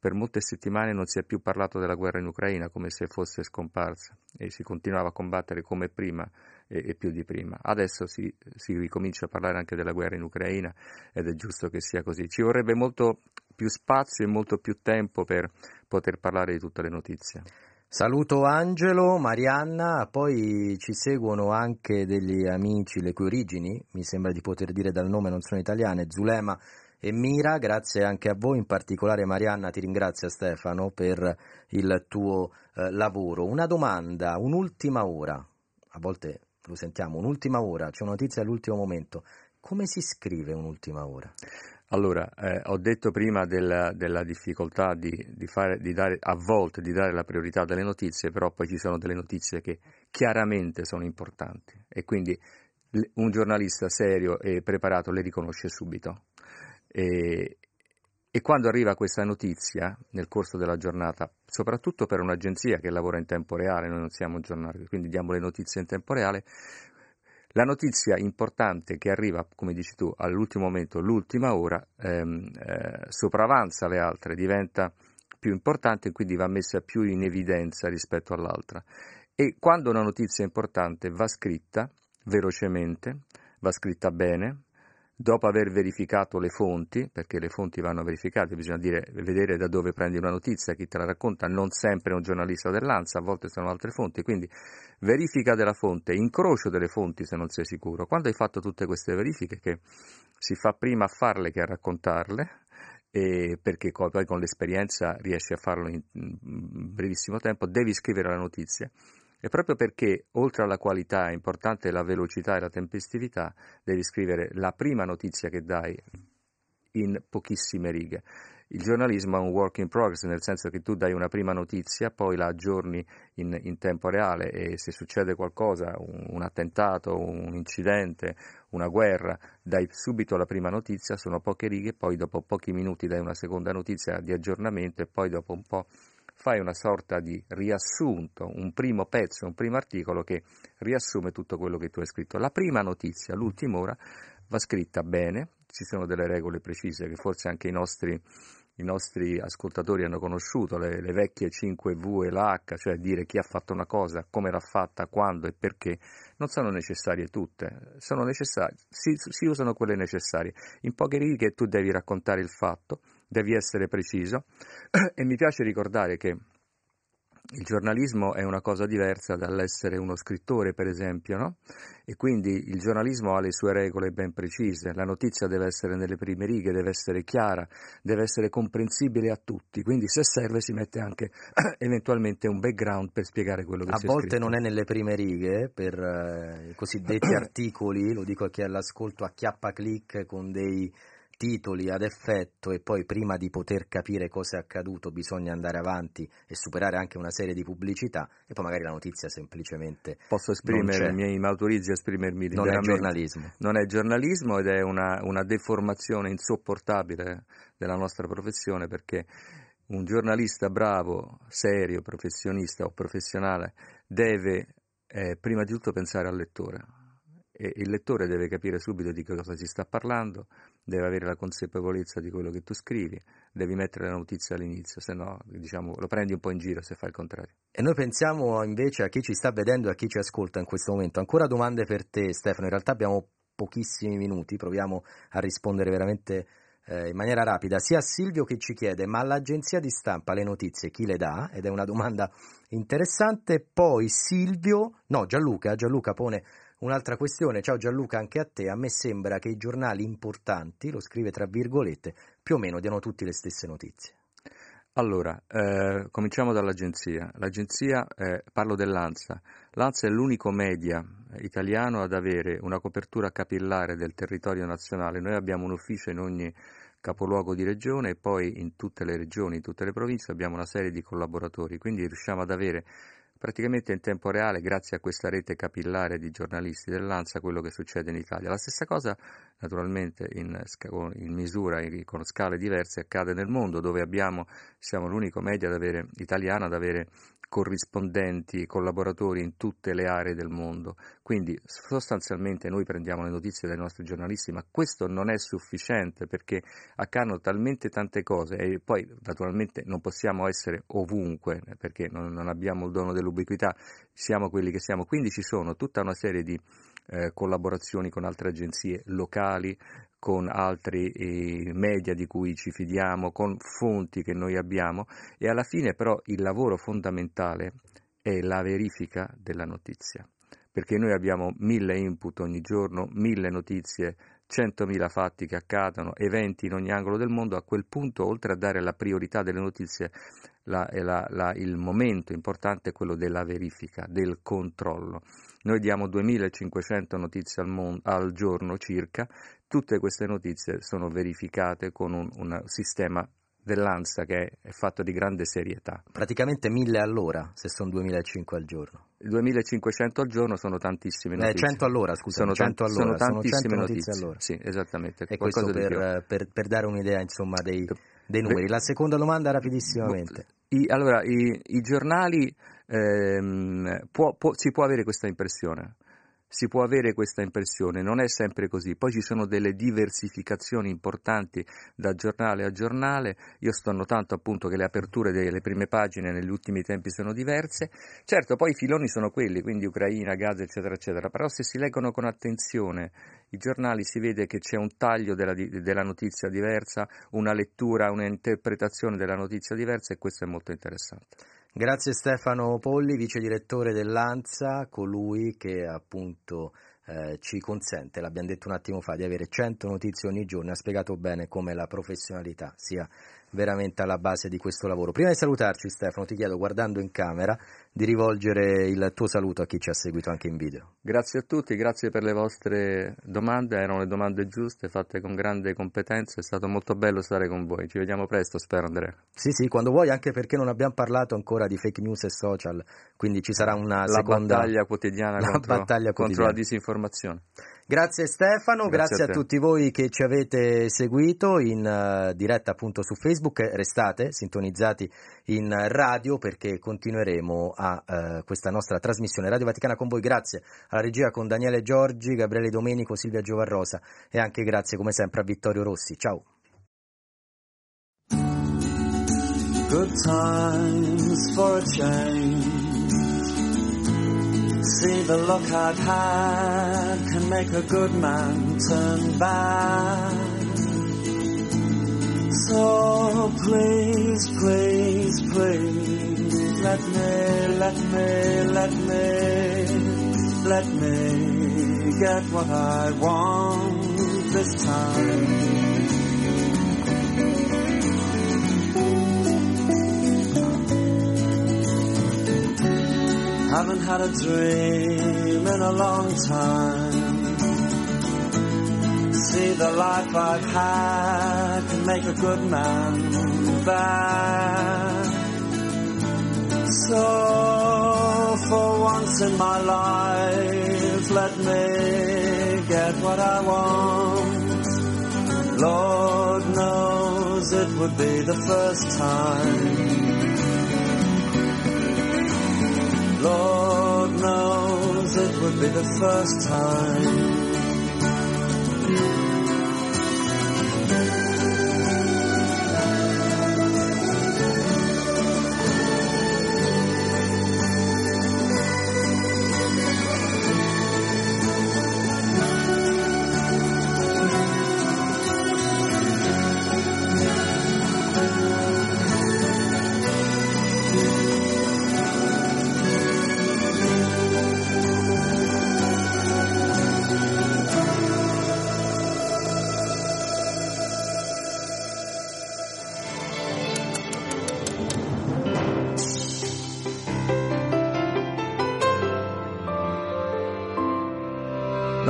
per molte settimane non si è più parlato della guerra in Ucraina come se fosse scomparsa e si continuava a combattere come prima e, e più di prima. Adesso si, si, ricomincia a parlare anche della guerra in Ucraina ed è giusto che sia così. Ci vorrebbe molto più spazio e molto più tempo per poter parlare di tutte le notizie. Saluto Angelo, Marianna, poi ci seguono anche degli amici le cui origini, mi sembra di poter dire dal nome, non sono italiane, Zulema e Mira, grazie anche a voi, in particolare Marianna ti ringrazio Stefano per il tuo eh, lavoro. Una domanda, un'ultima ora, a volte lo sentiamo, un'ultima ora, c'è una notizia all'ultimo momento, come si scrive un'ultima ora? Allora, eh, ho detto prima della, della difficoltà di, di, fare, di, dare, a volte di dare la priorità delle notizie, però poi ci sono delle notizie che chiaramente sono importanti e quindi un giornalista serio e preparato le riconosce subito. E, e quando arriva questa notizia nel corso della giornata, soprattutto per un'agenzia che lavora in tempo reale, noi non siamo giornali, quindi diamo le notizie in tempo reale, la notizia importante che arriva, come dici tu, all'ultimo momento, l'ultima ora, ehm, eh, sopravanza le altre, diventa più importante e quindi va messa più in evidenza rispetto all'altra. E quando una notizia importante va scritta velocemente, va scritta bene, dopo aver verificato le fonti, perché le fonti vanno verificate, bisogna dire, vedere da dove prendi una notizia, chi te la racconta, non sempre è un giornalista dell'ANSA, a volte sono altre fonti, quindi verifica della fonte, incrocio delle fonti se non sei sicuro. Quando hai fatto tutte queste verifiche, che si fa prima a farle che a raccontarle, perché poi con l'esperienza riesci a farlo in brevissimo tempo, devi scrivere la notizia e proprio perché, oltre alla qualità, è importante la velocità e la tempestività, devi scrivere la prima notizia che dai in pochissime righe. Il giornalismo è un work in progress, nel senso che tu dai una prima notizia, poi la aggiorni in, in tempo reale e se succede qualcosa, un, un, attentato, un incidente, una guerra, dai subito la prima notizia, sono poche righe, poi dopo pochi minuti dai una seconda notizia di aggiornamento e poi dopo un po' fai una sorta di riassunto, un primo pezzo, un primo articolo che riassume tutto quello che tu hai scritto. La prima notizia, l'ultima ora, va scritta bene, ci sono delle regole precise che forse anche i nostri i nostri ascoltatori hanno conosciuto, le, le, vecchie 5V e l'H, cioè dire chi ha fatto una cosa, come l'ha fatta, quando e perché, non sono necessarie tutte, sono necessarie, si, si usano quelle necessarie. In poche righe tu devi raccontare il fatto, devi essere preciso e mi piace ricordare che il giornalismo è una cosa diversa dall'essere uno scrittore, per esempio, no? E quindi il giornalismo ha le sue regole ben precise, la notizia deve essere nelle prime righe, deve essere chiara, deve essere comprensibile a tutti, quindi se serve si mette anche eventualmente un background per spiegare quello che a si è A volte scritto. non è nelle prime righe per eh, i cosiddetti articoli, lo dico a chi è all'ascolto, a chiappa clic con dei titoli ad effetto e poi prima di poter capire cosa è accaduto bisogna andare avanti e superare anche una serie di pubblicità e poi magari la notizia semplicemente posso esprimermi, mi autorizzi a esprimermi non è giornalismo. Non è giornalismo ed è una, una deformazione insopportabile della nostra professione perché un giornalista bravo, serio, professionista o professionale deve eh, prima di tutto pensare al lettore e il lettore deve capire subito di cosa si sta parlando, deve avere la consapevolezza di quello che tu scrivi, devi mettere la notizia all'inizio, se no diciamo, lo prendi un po' in giro se fai il contrario. E noi pensiamo invece a chi ci sta vedendo e a chi ci ascolta in questo momento. Ancora domande per te Stefano, in realtà abbiamo pochissimi minuti, proviamo a rispondere veramente eh, in maniera rapida, sia a Silvio che ci chiede ma all'agenzia di stampa le notizie chi le dà? Ed è una domanda interessante. Poi Silvio, no Gianluca, Gianluca pone Un'altra questione, ciao Gianluca, anche a te, a me sembra che i giornali importanti, lo scrive tra virgolette, più o meno diano tutti le stesse notizie. Allora, eh, cominciamo dall'agenzia. L'agenzia, eh, parlo dell'ANSA. L'ANSA è l'unico media italiano ad avere una copertura capillare del territorio nazionale. Noi abbiamo un ufficio in ogni capoluogo di regione e poi in tutte le regioni, in tutte le province abbiamo una serie di collaboratori, quindi riusciamo ad avere praticamente in tempo reale, grazie a questa rete capillare di giornalisti dell'ANSA, quello che succede in Italia. La stessa cosa, naturalmente, in, in misura, con scale diverse, accade nel mondo, dove abbiamo, siamo l'unico media ad avere, italiano ad avere corrispondenti, collaboratori in tutte le aree del mondo. Quindi sostanzialmente noi prendiamo le notizie dai nostri giornalisti, ma questo non è sufficiente perché accadono talmente tante cose e poi naturalmente non possiamo essere ovunque perché non, non abbiamo il dono dell'ubiquità, siamo quelli che siamo. Quindi ci sono tutta una serie di eh, collaborazioni con altre agenzie locali, con altri eh, media di cui ci fidiamo, con fonti che noi abbiamo. E alla fine però il lavoro fondamentale è la verifica della notizia, perché noi abbiamo mille input ogni giorno, mille notizie, centomila fatti che accadono, eventi in ogni angolo del mondo, a quel punto oltre a dare la priorità delle notizie, la, la, la, il momento importante è quello della verifica, del controllo. Noi diamo 2500 notizie al, mondo, al giorno circa, tutte queste notizie sono verificate con un, un sistema dell'ANSA che è fatto di grande serietà. Praticamente 1000 all'ora, se sono 2500 al giorno. 2500 al giorno sono tantissime notizie. Eh, 100 all'ora, scusa, sono, 100 all'ora, sono tantissime sono notizie. all'ora. Sì, esattamente. E questo per, per, per, dare un'idea insomma, dei, dei numeri. La seconda domanda rapidissimamente. I, allora, i, i giornali ehm, può, può, si può avere questa impressione. Si può avere questa impressione, non è sempre così. Poi ci sono delle diversificazioni importanti da giornale a giornale. Io sto notando appunto che le aperture delle prime pagine negli ultimi tempi sono diverse. Certo, poi i filoni sono quelli, quindi Ucraina, Gaza, eccetera, eccetera. Però se si leggono con attenzione i giornali si vede che c'è un taglio della, della notizia diversa, una lettura, un'interpretazione della notizia diversa e questo è molto interessante. Grazie Stefano Polli, vice direttore dell'ANSA, colui che appunto eh, ci consente, l'abbiamo detto un attimo fa, di avere 100 notizie ogni giorno, ha spiegato bene come la professionalità sia veramente alla base di questo lavoro. Prima di salutarci Stefano, ti chiedo, guardando in camera, di rivolgere il tuo saluto a chi ci ha seguito anche in video. Grazie a tutti, grazie per le vostre domande, erano le domande giuste, fatte con grande competenza, è stato molto bello stare con voi. Ci vediamo presto, spero Andrea. Sì, sì, quando vuoi, anche perché non abbiamo parlato ancora di fake news e social, quindi ci sarà una la seconda battaglia quotidiana, la contro, battaglia contro quotidiana. la disinformazione. Grazie Stefano, grazie, grazie a, a tutti voi che ci avete seguito in uh, diretta appunto su Facebook, restate sintonizzati in radio perché continueremo a uh, questa nostra trasmissione Radio Vaticana con voi, grazie alla regia con Daniele Giorgi, Gabriele Domenico, Silvia Giovarrosa e anche grazie come sempre a Vittorio Rossi, ciao! Good times for a change. See the look I've had can make a good man turn bad. So please, please, please, let me, let me, let me, let me get what I want this time. Haven't had a dream in a long time. See the life I've had can make a good man bad. So for once in my life, let me get what I want. Lord knows it would be the first time. Lord knows it would be the first time.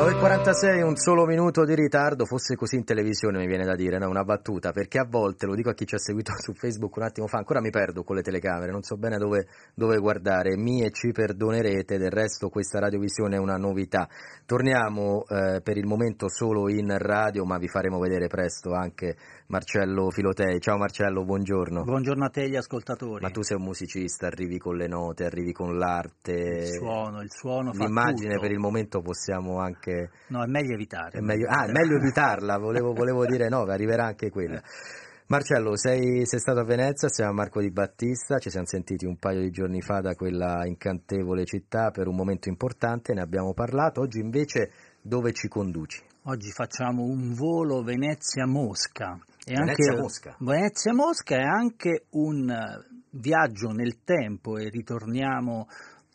Nove e 46, un solo minuto di ritardo, fosse così in televisione mi viene da dire, no? una battuta, perché a volte, lo dico a chi ci ha seguito su Facebook un attimo fa, ancora mi perdo con le telecamere, non so bene dove, dove guardare, mi e ci perdonerete, del resto questa radiovisione è una novità. Torniamo eh, per il momento solo in radio, ma vi faremo vedere presto anche Marcello Filotei. Ciao Marcello, buongiorno. Buongiorno a te gli ascoltatori. Ma tu sei un musicista, arrivi con le note, arrivi con l'arte. Il suono, il suono L'immagine per il momento possiamo anche... No, è meglio evitare. È meglio... Ah, è meglio evitarla, volevo, volevo dire no, arriverà anche quella. Marcello, sei, sei stato a Venezia assieme a Marco Di Battista, ci siamo sentiti un paio di giorni fa da quella incantevole città per un momento importante, ne abbiamo parlato, oggi invece dove ci conduci? Oggi facciamo un volo Venezia-Mosca. Venezia-Mosca. Venezia-Mosca è anche un eh, viaggio nel tempo e ritorniamo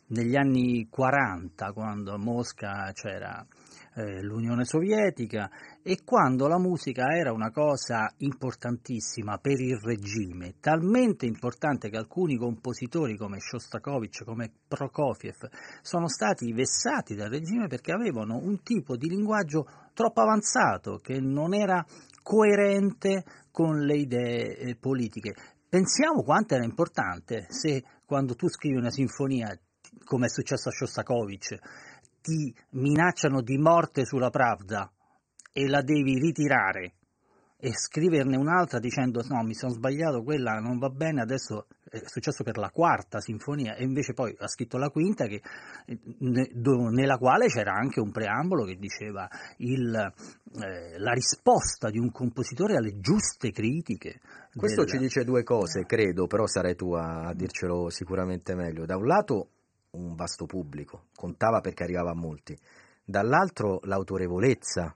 negli anni 40 quando a Mosca c'era eh, l'Unione Sovietica e quando la musica era una cosa importantissima per il regime, talmente importante che alcuni compositori come Shostakovich, come Prokofiev, sono stati vessati dal regime perché avevano un tipo di linguaggio troppo avanzato che non era coerente con le idee eh, politiche. Pensiamo quanto era importante se quando tu scrivi una sinfonia, come è successo a Shostakovich, ti minacciano di morte sulla Pravda e la devi ritirare e scriverne un'altra dicendo no mi sono sbagliato, quella non va bene, adesso è successo per la quarta sinfonia e invece poi ha scritto la quinta che, nella quale c'era anche un preambolo che diceva il, eh, la risposta di un compositore alle giuste critiche. Questo del... ci dice due cose, credo, però sarai tu a dircelo sicuramente meglio. Da un lato un vasto pubblico, contava perché arrivava a molti, dall'altro l'autorevolezza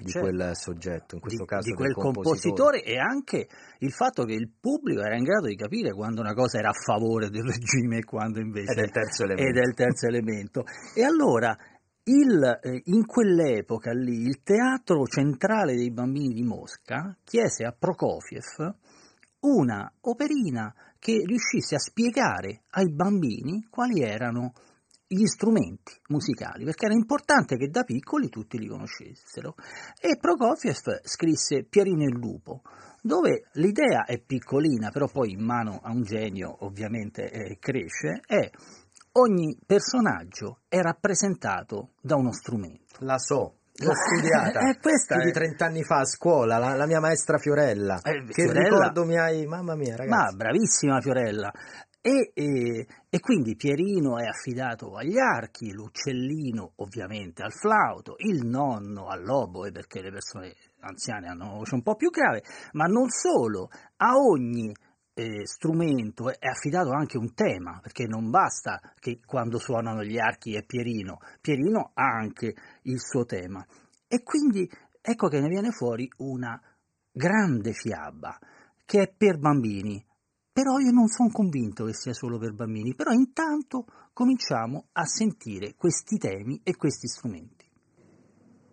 di certo. quel soggetto, in questo di, caso di quel compositore. compositore e anche il fatto che il pubblico era in grado di capire quando una cosa era a favore del regime e quando invece è del terzo elemento. È del terzo elemento. E allora il, eh, in quell'epoca lì il teatro centrale dei bambini di Mosca chiese a Prokofiev una operina che riuscisse a spiegare ai bambini quali erano gli strumenti musicali, perché era importante che da piccoli tutti li conoscessero. E Prokofiev scrisse Pierino il lupo, dove l'idea è piccolina, però poi in mano a un genio ovviamente eh, cresce, è ogni personaggio è rappresentato da uno strumento. La so, l'ho studiata eh, questa più è... di 30 anni fa a scuola, la, la mia maestra Fiorella, eh, che Fiorella... ricordo mi hai, mamma mia ragazzi. Ma bravissima Fiorella. E, e, e, quindi Pierino è affidato agli archi, l'uccellino ovviamente al flauto, il nonno all'oboe perché le persone anziane hanno una voce un po' più grave, ma non solo, a ogni eh, strumento è affidato anche un tema, perché non basta che quando suonano gli archi è Pierino, Pierino ha anche il suo tema. E quindi ecco che ne viene fuori una grande fiaba che è per bambini. Però io non sono convinto che sia solo per bambini, però intanto cominciamo a sentire questi temi e questi strumenti.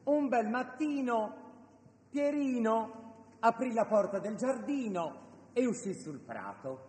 Un bel mattino, Pierino aprì la porta del giardino e uscì sul prato.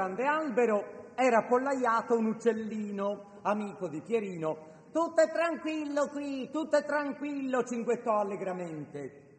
Grande albero era appollaiato un uccellino, amico di Pierino. Tutto è tranquillo qui, tutto è tranquillo, cinguettò allegramente.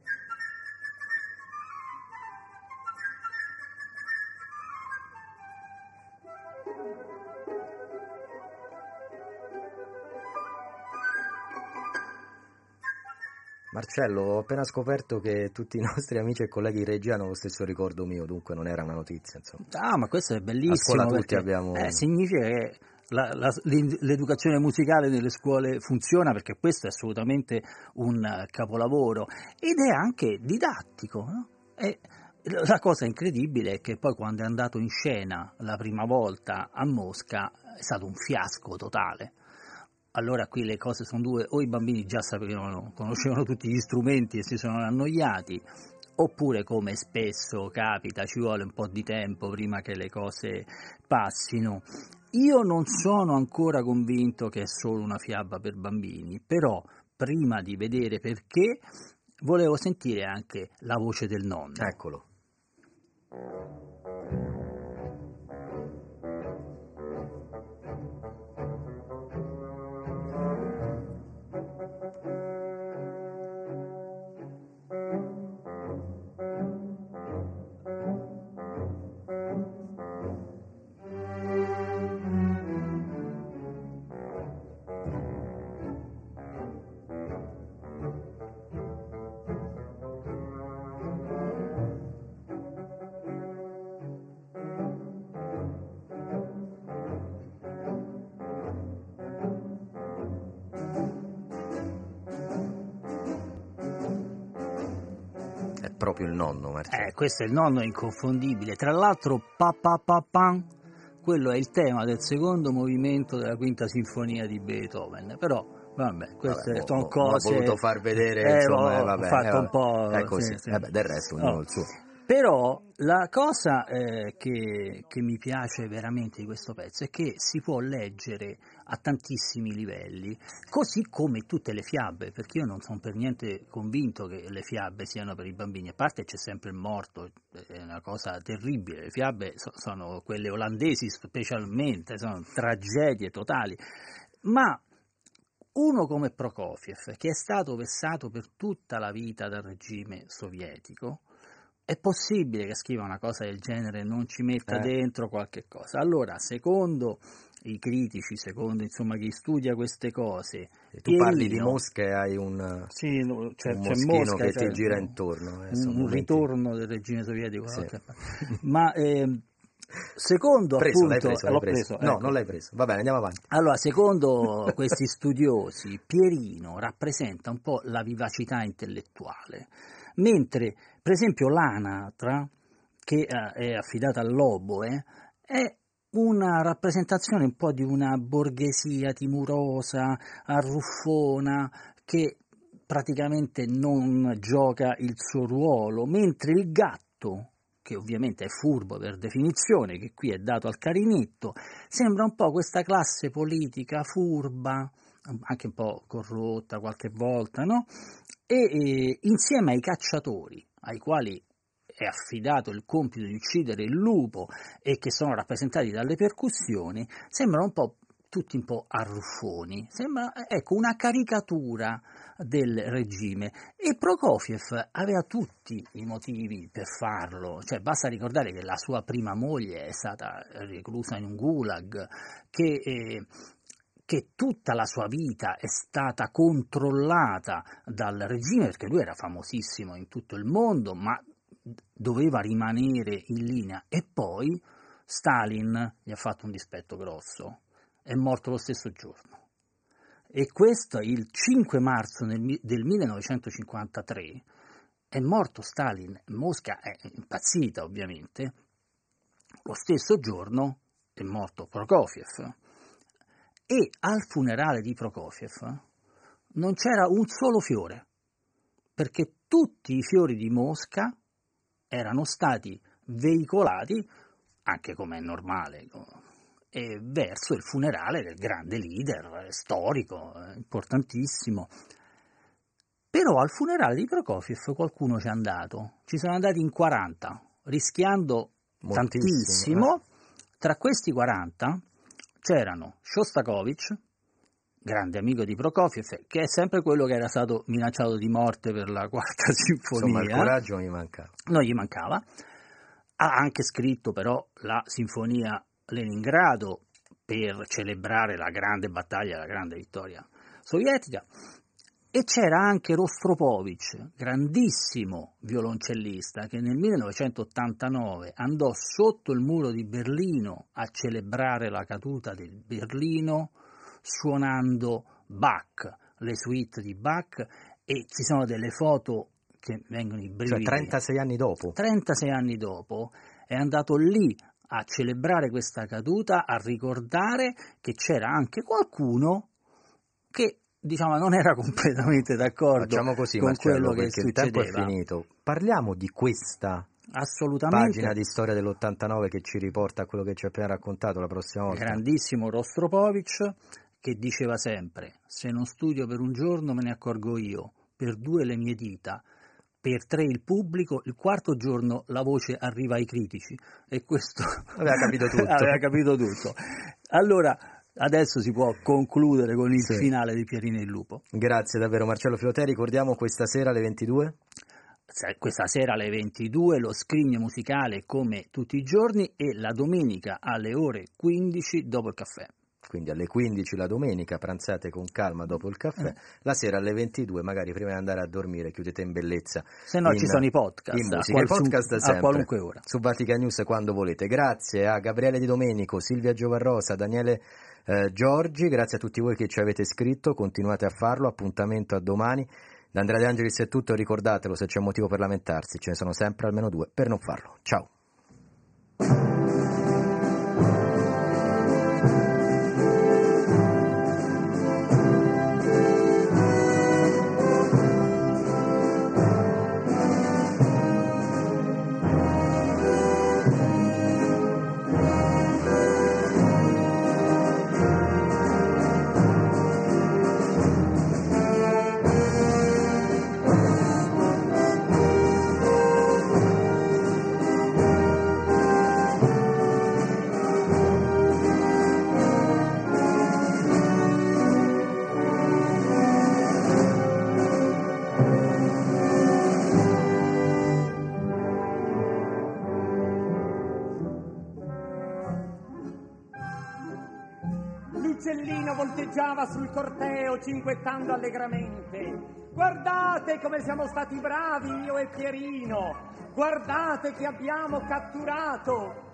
Marcello, ho appena scoperto che tutti i nostri amici e colleghi di regia hanno lo stesso ricordo mio, dunque non era una notizia. Insomma. Ah, ma questo è bellissimo. A scuola tutti abbiamo... eh, significa che la, la, l'educazione musicale nelle scuole funziona perché questo è assolutamente un capolavoro ed è anche didattico. No? E la cosa incredibile è che poi quando è andato in scena la prima volta a Mosca è stato un fiasco totale allora qui le cose sono due, o i bambini già sapevano, conoscevano tutti gli strumenti e si sono annoiati, oppure come spesso capita ci vuole un po' di tempo prima che le cose passino. Io non sono ancora convinto che è solo una fiaba per bambini, però prima di vedere perché volevo sentire anche la voce del nonno. Eccolo. Proprio il nonno, Marcello. Eh, questo è il nonno inconfondibile. Tra l'altro, pa pa pa pan, quello è il tema del secondo movimento della quinta sinfonia di Beethoven. Però, vabbè, queste vabbè, sono mo, cose... Ho voluto far vedere, eh, insomma, ho, vabbè, ho fatto eh, un po'... È così, sì, sì. Vabbè, del resto ognuno Oh. il suo. Però la cosa eh, che, che mi piace veramente di questo pezzo è che si può leggere a tantissimi livelli, così come tutte le fiabe, perché io non sono per niente convinto che le fiabe siano per i bambini, a parte c'è sempre il morto, è una cosa terribile, le fiabe so- sono quelle olandesi specialmente, sono tragedie totali, ma uno come Prokofiev, che è stato vessato per tutta la vita dal regime sovietico, è possibile che scriva una cosa del genere e non ci metta Eh. dentro qualche cosa. Allora, secondo i critici, secondo insomma chi studia queste cose, Tu parli di mosche e hai un, Sì, no, c'è, un moschino Mosca, che c'è ti gira intorno. eh, un, un momenti- ritorno del regime sovietico. Sì. parte. Ma ehm, secondo Preso, appunto, l'hai preso, l'ho preso. preso, No, ecco. non l'hai preso. Va bene, andiamo avanti. Allora, secondo questi studiosi, Pierino rappresenta un po' la vivacità intellettuale, mentre per esempio l'anatra, che eh, è affidata all'oboe, è una rappresentazione un po' di una borghesia timurosa, arruffona, che praticamente non gioca il suo ruolo, mentre il gatto, che ovviamente è furbo per definizione, che qui è dato al carinetto, sembra un po' questa classe politica furba, anche un po' corrotta qualche volta, no? E, e insieme ai cacciatori, ai quali è affidato il compito di uccidere il lupo e che sono rappresentati dalle percussioni, sembrano un po' tutti un po' arruffoni, sembra ecco, una caricatura del regime. E Prokofiev aveva tutti i motivi per farlo, cioè basta ricordare che la sua prima moglie è stata reclusa in un gulag, che, eh, che tutta la sua vita è stata controllata dal regime perché lui era famosissimo in tutto il mondo, ma doveva rimanere in linea. E poi Stalin gli ha fatto un dispetto grosso, è morto lo stesso giorno. E questo il 5 marzo del 1953 è morto Stalin, Mosca è impazzita ovviamente, lo stesso giorno è morto Prokofiev e al funerale di Prokofiev non c'era un solo fiore, perché tutti i fiori di Mosca erano stati veicolati, anche come è normale, verso il funerale del grande leader storico, importantissimo. Però al funerale di Prokofiev qualcuno ci è andato, ci sono andati in 40, rischiando Moltissimo, tantissimo. Eh. Tra questi 40 c'erano Shostakovich, grande amico di Prokofiev, che è sempre quello che era stato minacciato di morte per la quarta sinfonia. Insomma, il coraggio non gli mancava. Non gli mancava. Ha anche scritto però la sinfonia Leningrado per celebrare la grande battaglia, la grande vittoria sovietica. E c'era anche Rostropovich, grandissimo violoncellista, che nel 1989 andò sotto il muro di Berlino a celebrare la caduta del Berlino suonando Bach, le suite di Bach e ci sono delle foto che vengono i brividi. Cioè 36 anni dopo? 36 anni dopo è andato lì a celebrare questa caduta, a ricordare che c'era anche qualcuno che diciamo non era completamente d'accordo Facciamo così, con Marcello, quello che succedeva. il tempo è finito. Parliamo di questa Assolutamente. pagina di storia dell'89 che ci riporta a quello che ci ha appena raccontato la prossima volta. Grandissimo Rostropovich che diceva sempre: Se non studio per un giorno me ne accorgo io, per due le mie dita, per tre il pubblico, il quarto giorno la voce arriva ai critici. E questo aveva capito tutto. aveva capito tutto. Allora. Adesso si può concludere con il Sì. finale di Pierino il Lupo. Grazie davvero Marcello Filoteri, ricordiamo questa sera alle 22? Se- Questa sera alle 22 lo scrigno musicale come tutti i giorni e la domenica alle ore 15 dopo il caffè. Quindi alle 15 la domenica, pranzate con calma dopo il caffè, la sera alle 22, magari prima di andare a dormire, chiudete in bellezza. Se no in- ci sono i podcast, in a musica. I qualsun- podcast a sempre, qualunque ora. Su Vatican News quando volete. Grazie a Gabriele Di Domenico, Silvia Giovarrosa, Daniele eh, Giorgi, grazie a tutti voi che ci avete scritto, continuate a farlo, appuntamento a domani. Da Andrea De Angelis è tutto, ricordatelo, se c'è motivo per lamentarsi, ce ne sono sempre almeno due per non farlo. Ciao. Volteggiava sul corteo cinquettando allegramente. Guardate come siamo stati bravi io e Pierino. Guardate che abbiamo catturato.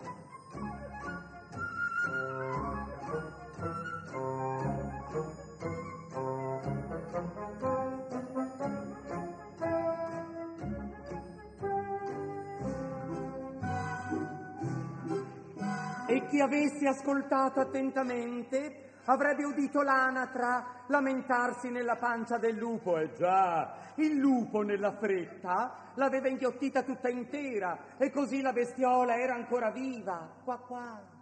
E chi avesse ascoltato attentamente avrebbe udito l'anatra lamentarsi nella pancia del lupo. E già, il lupo nella fretta l'aveva inghiottita tutta intera e così la bestiola era ancora viva. Qua qua.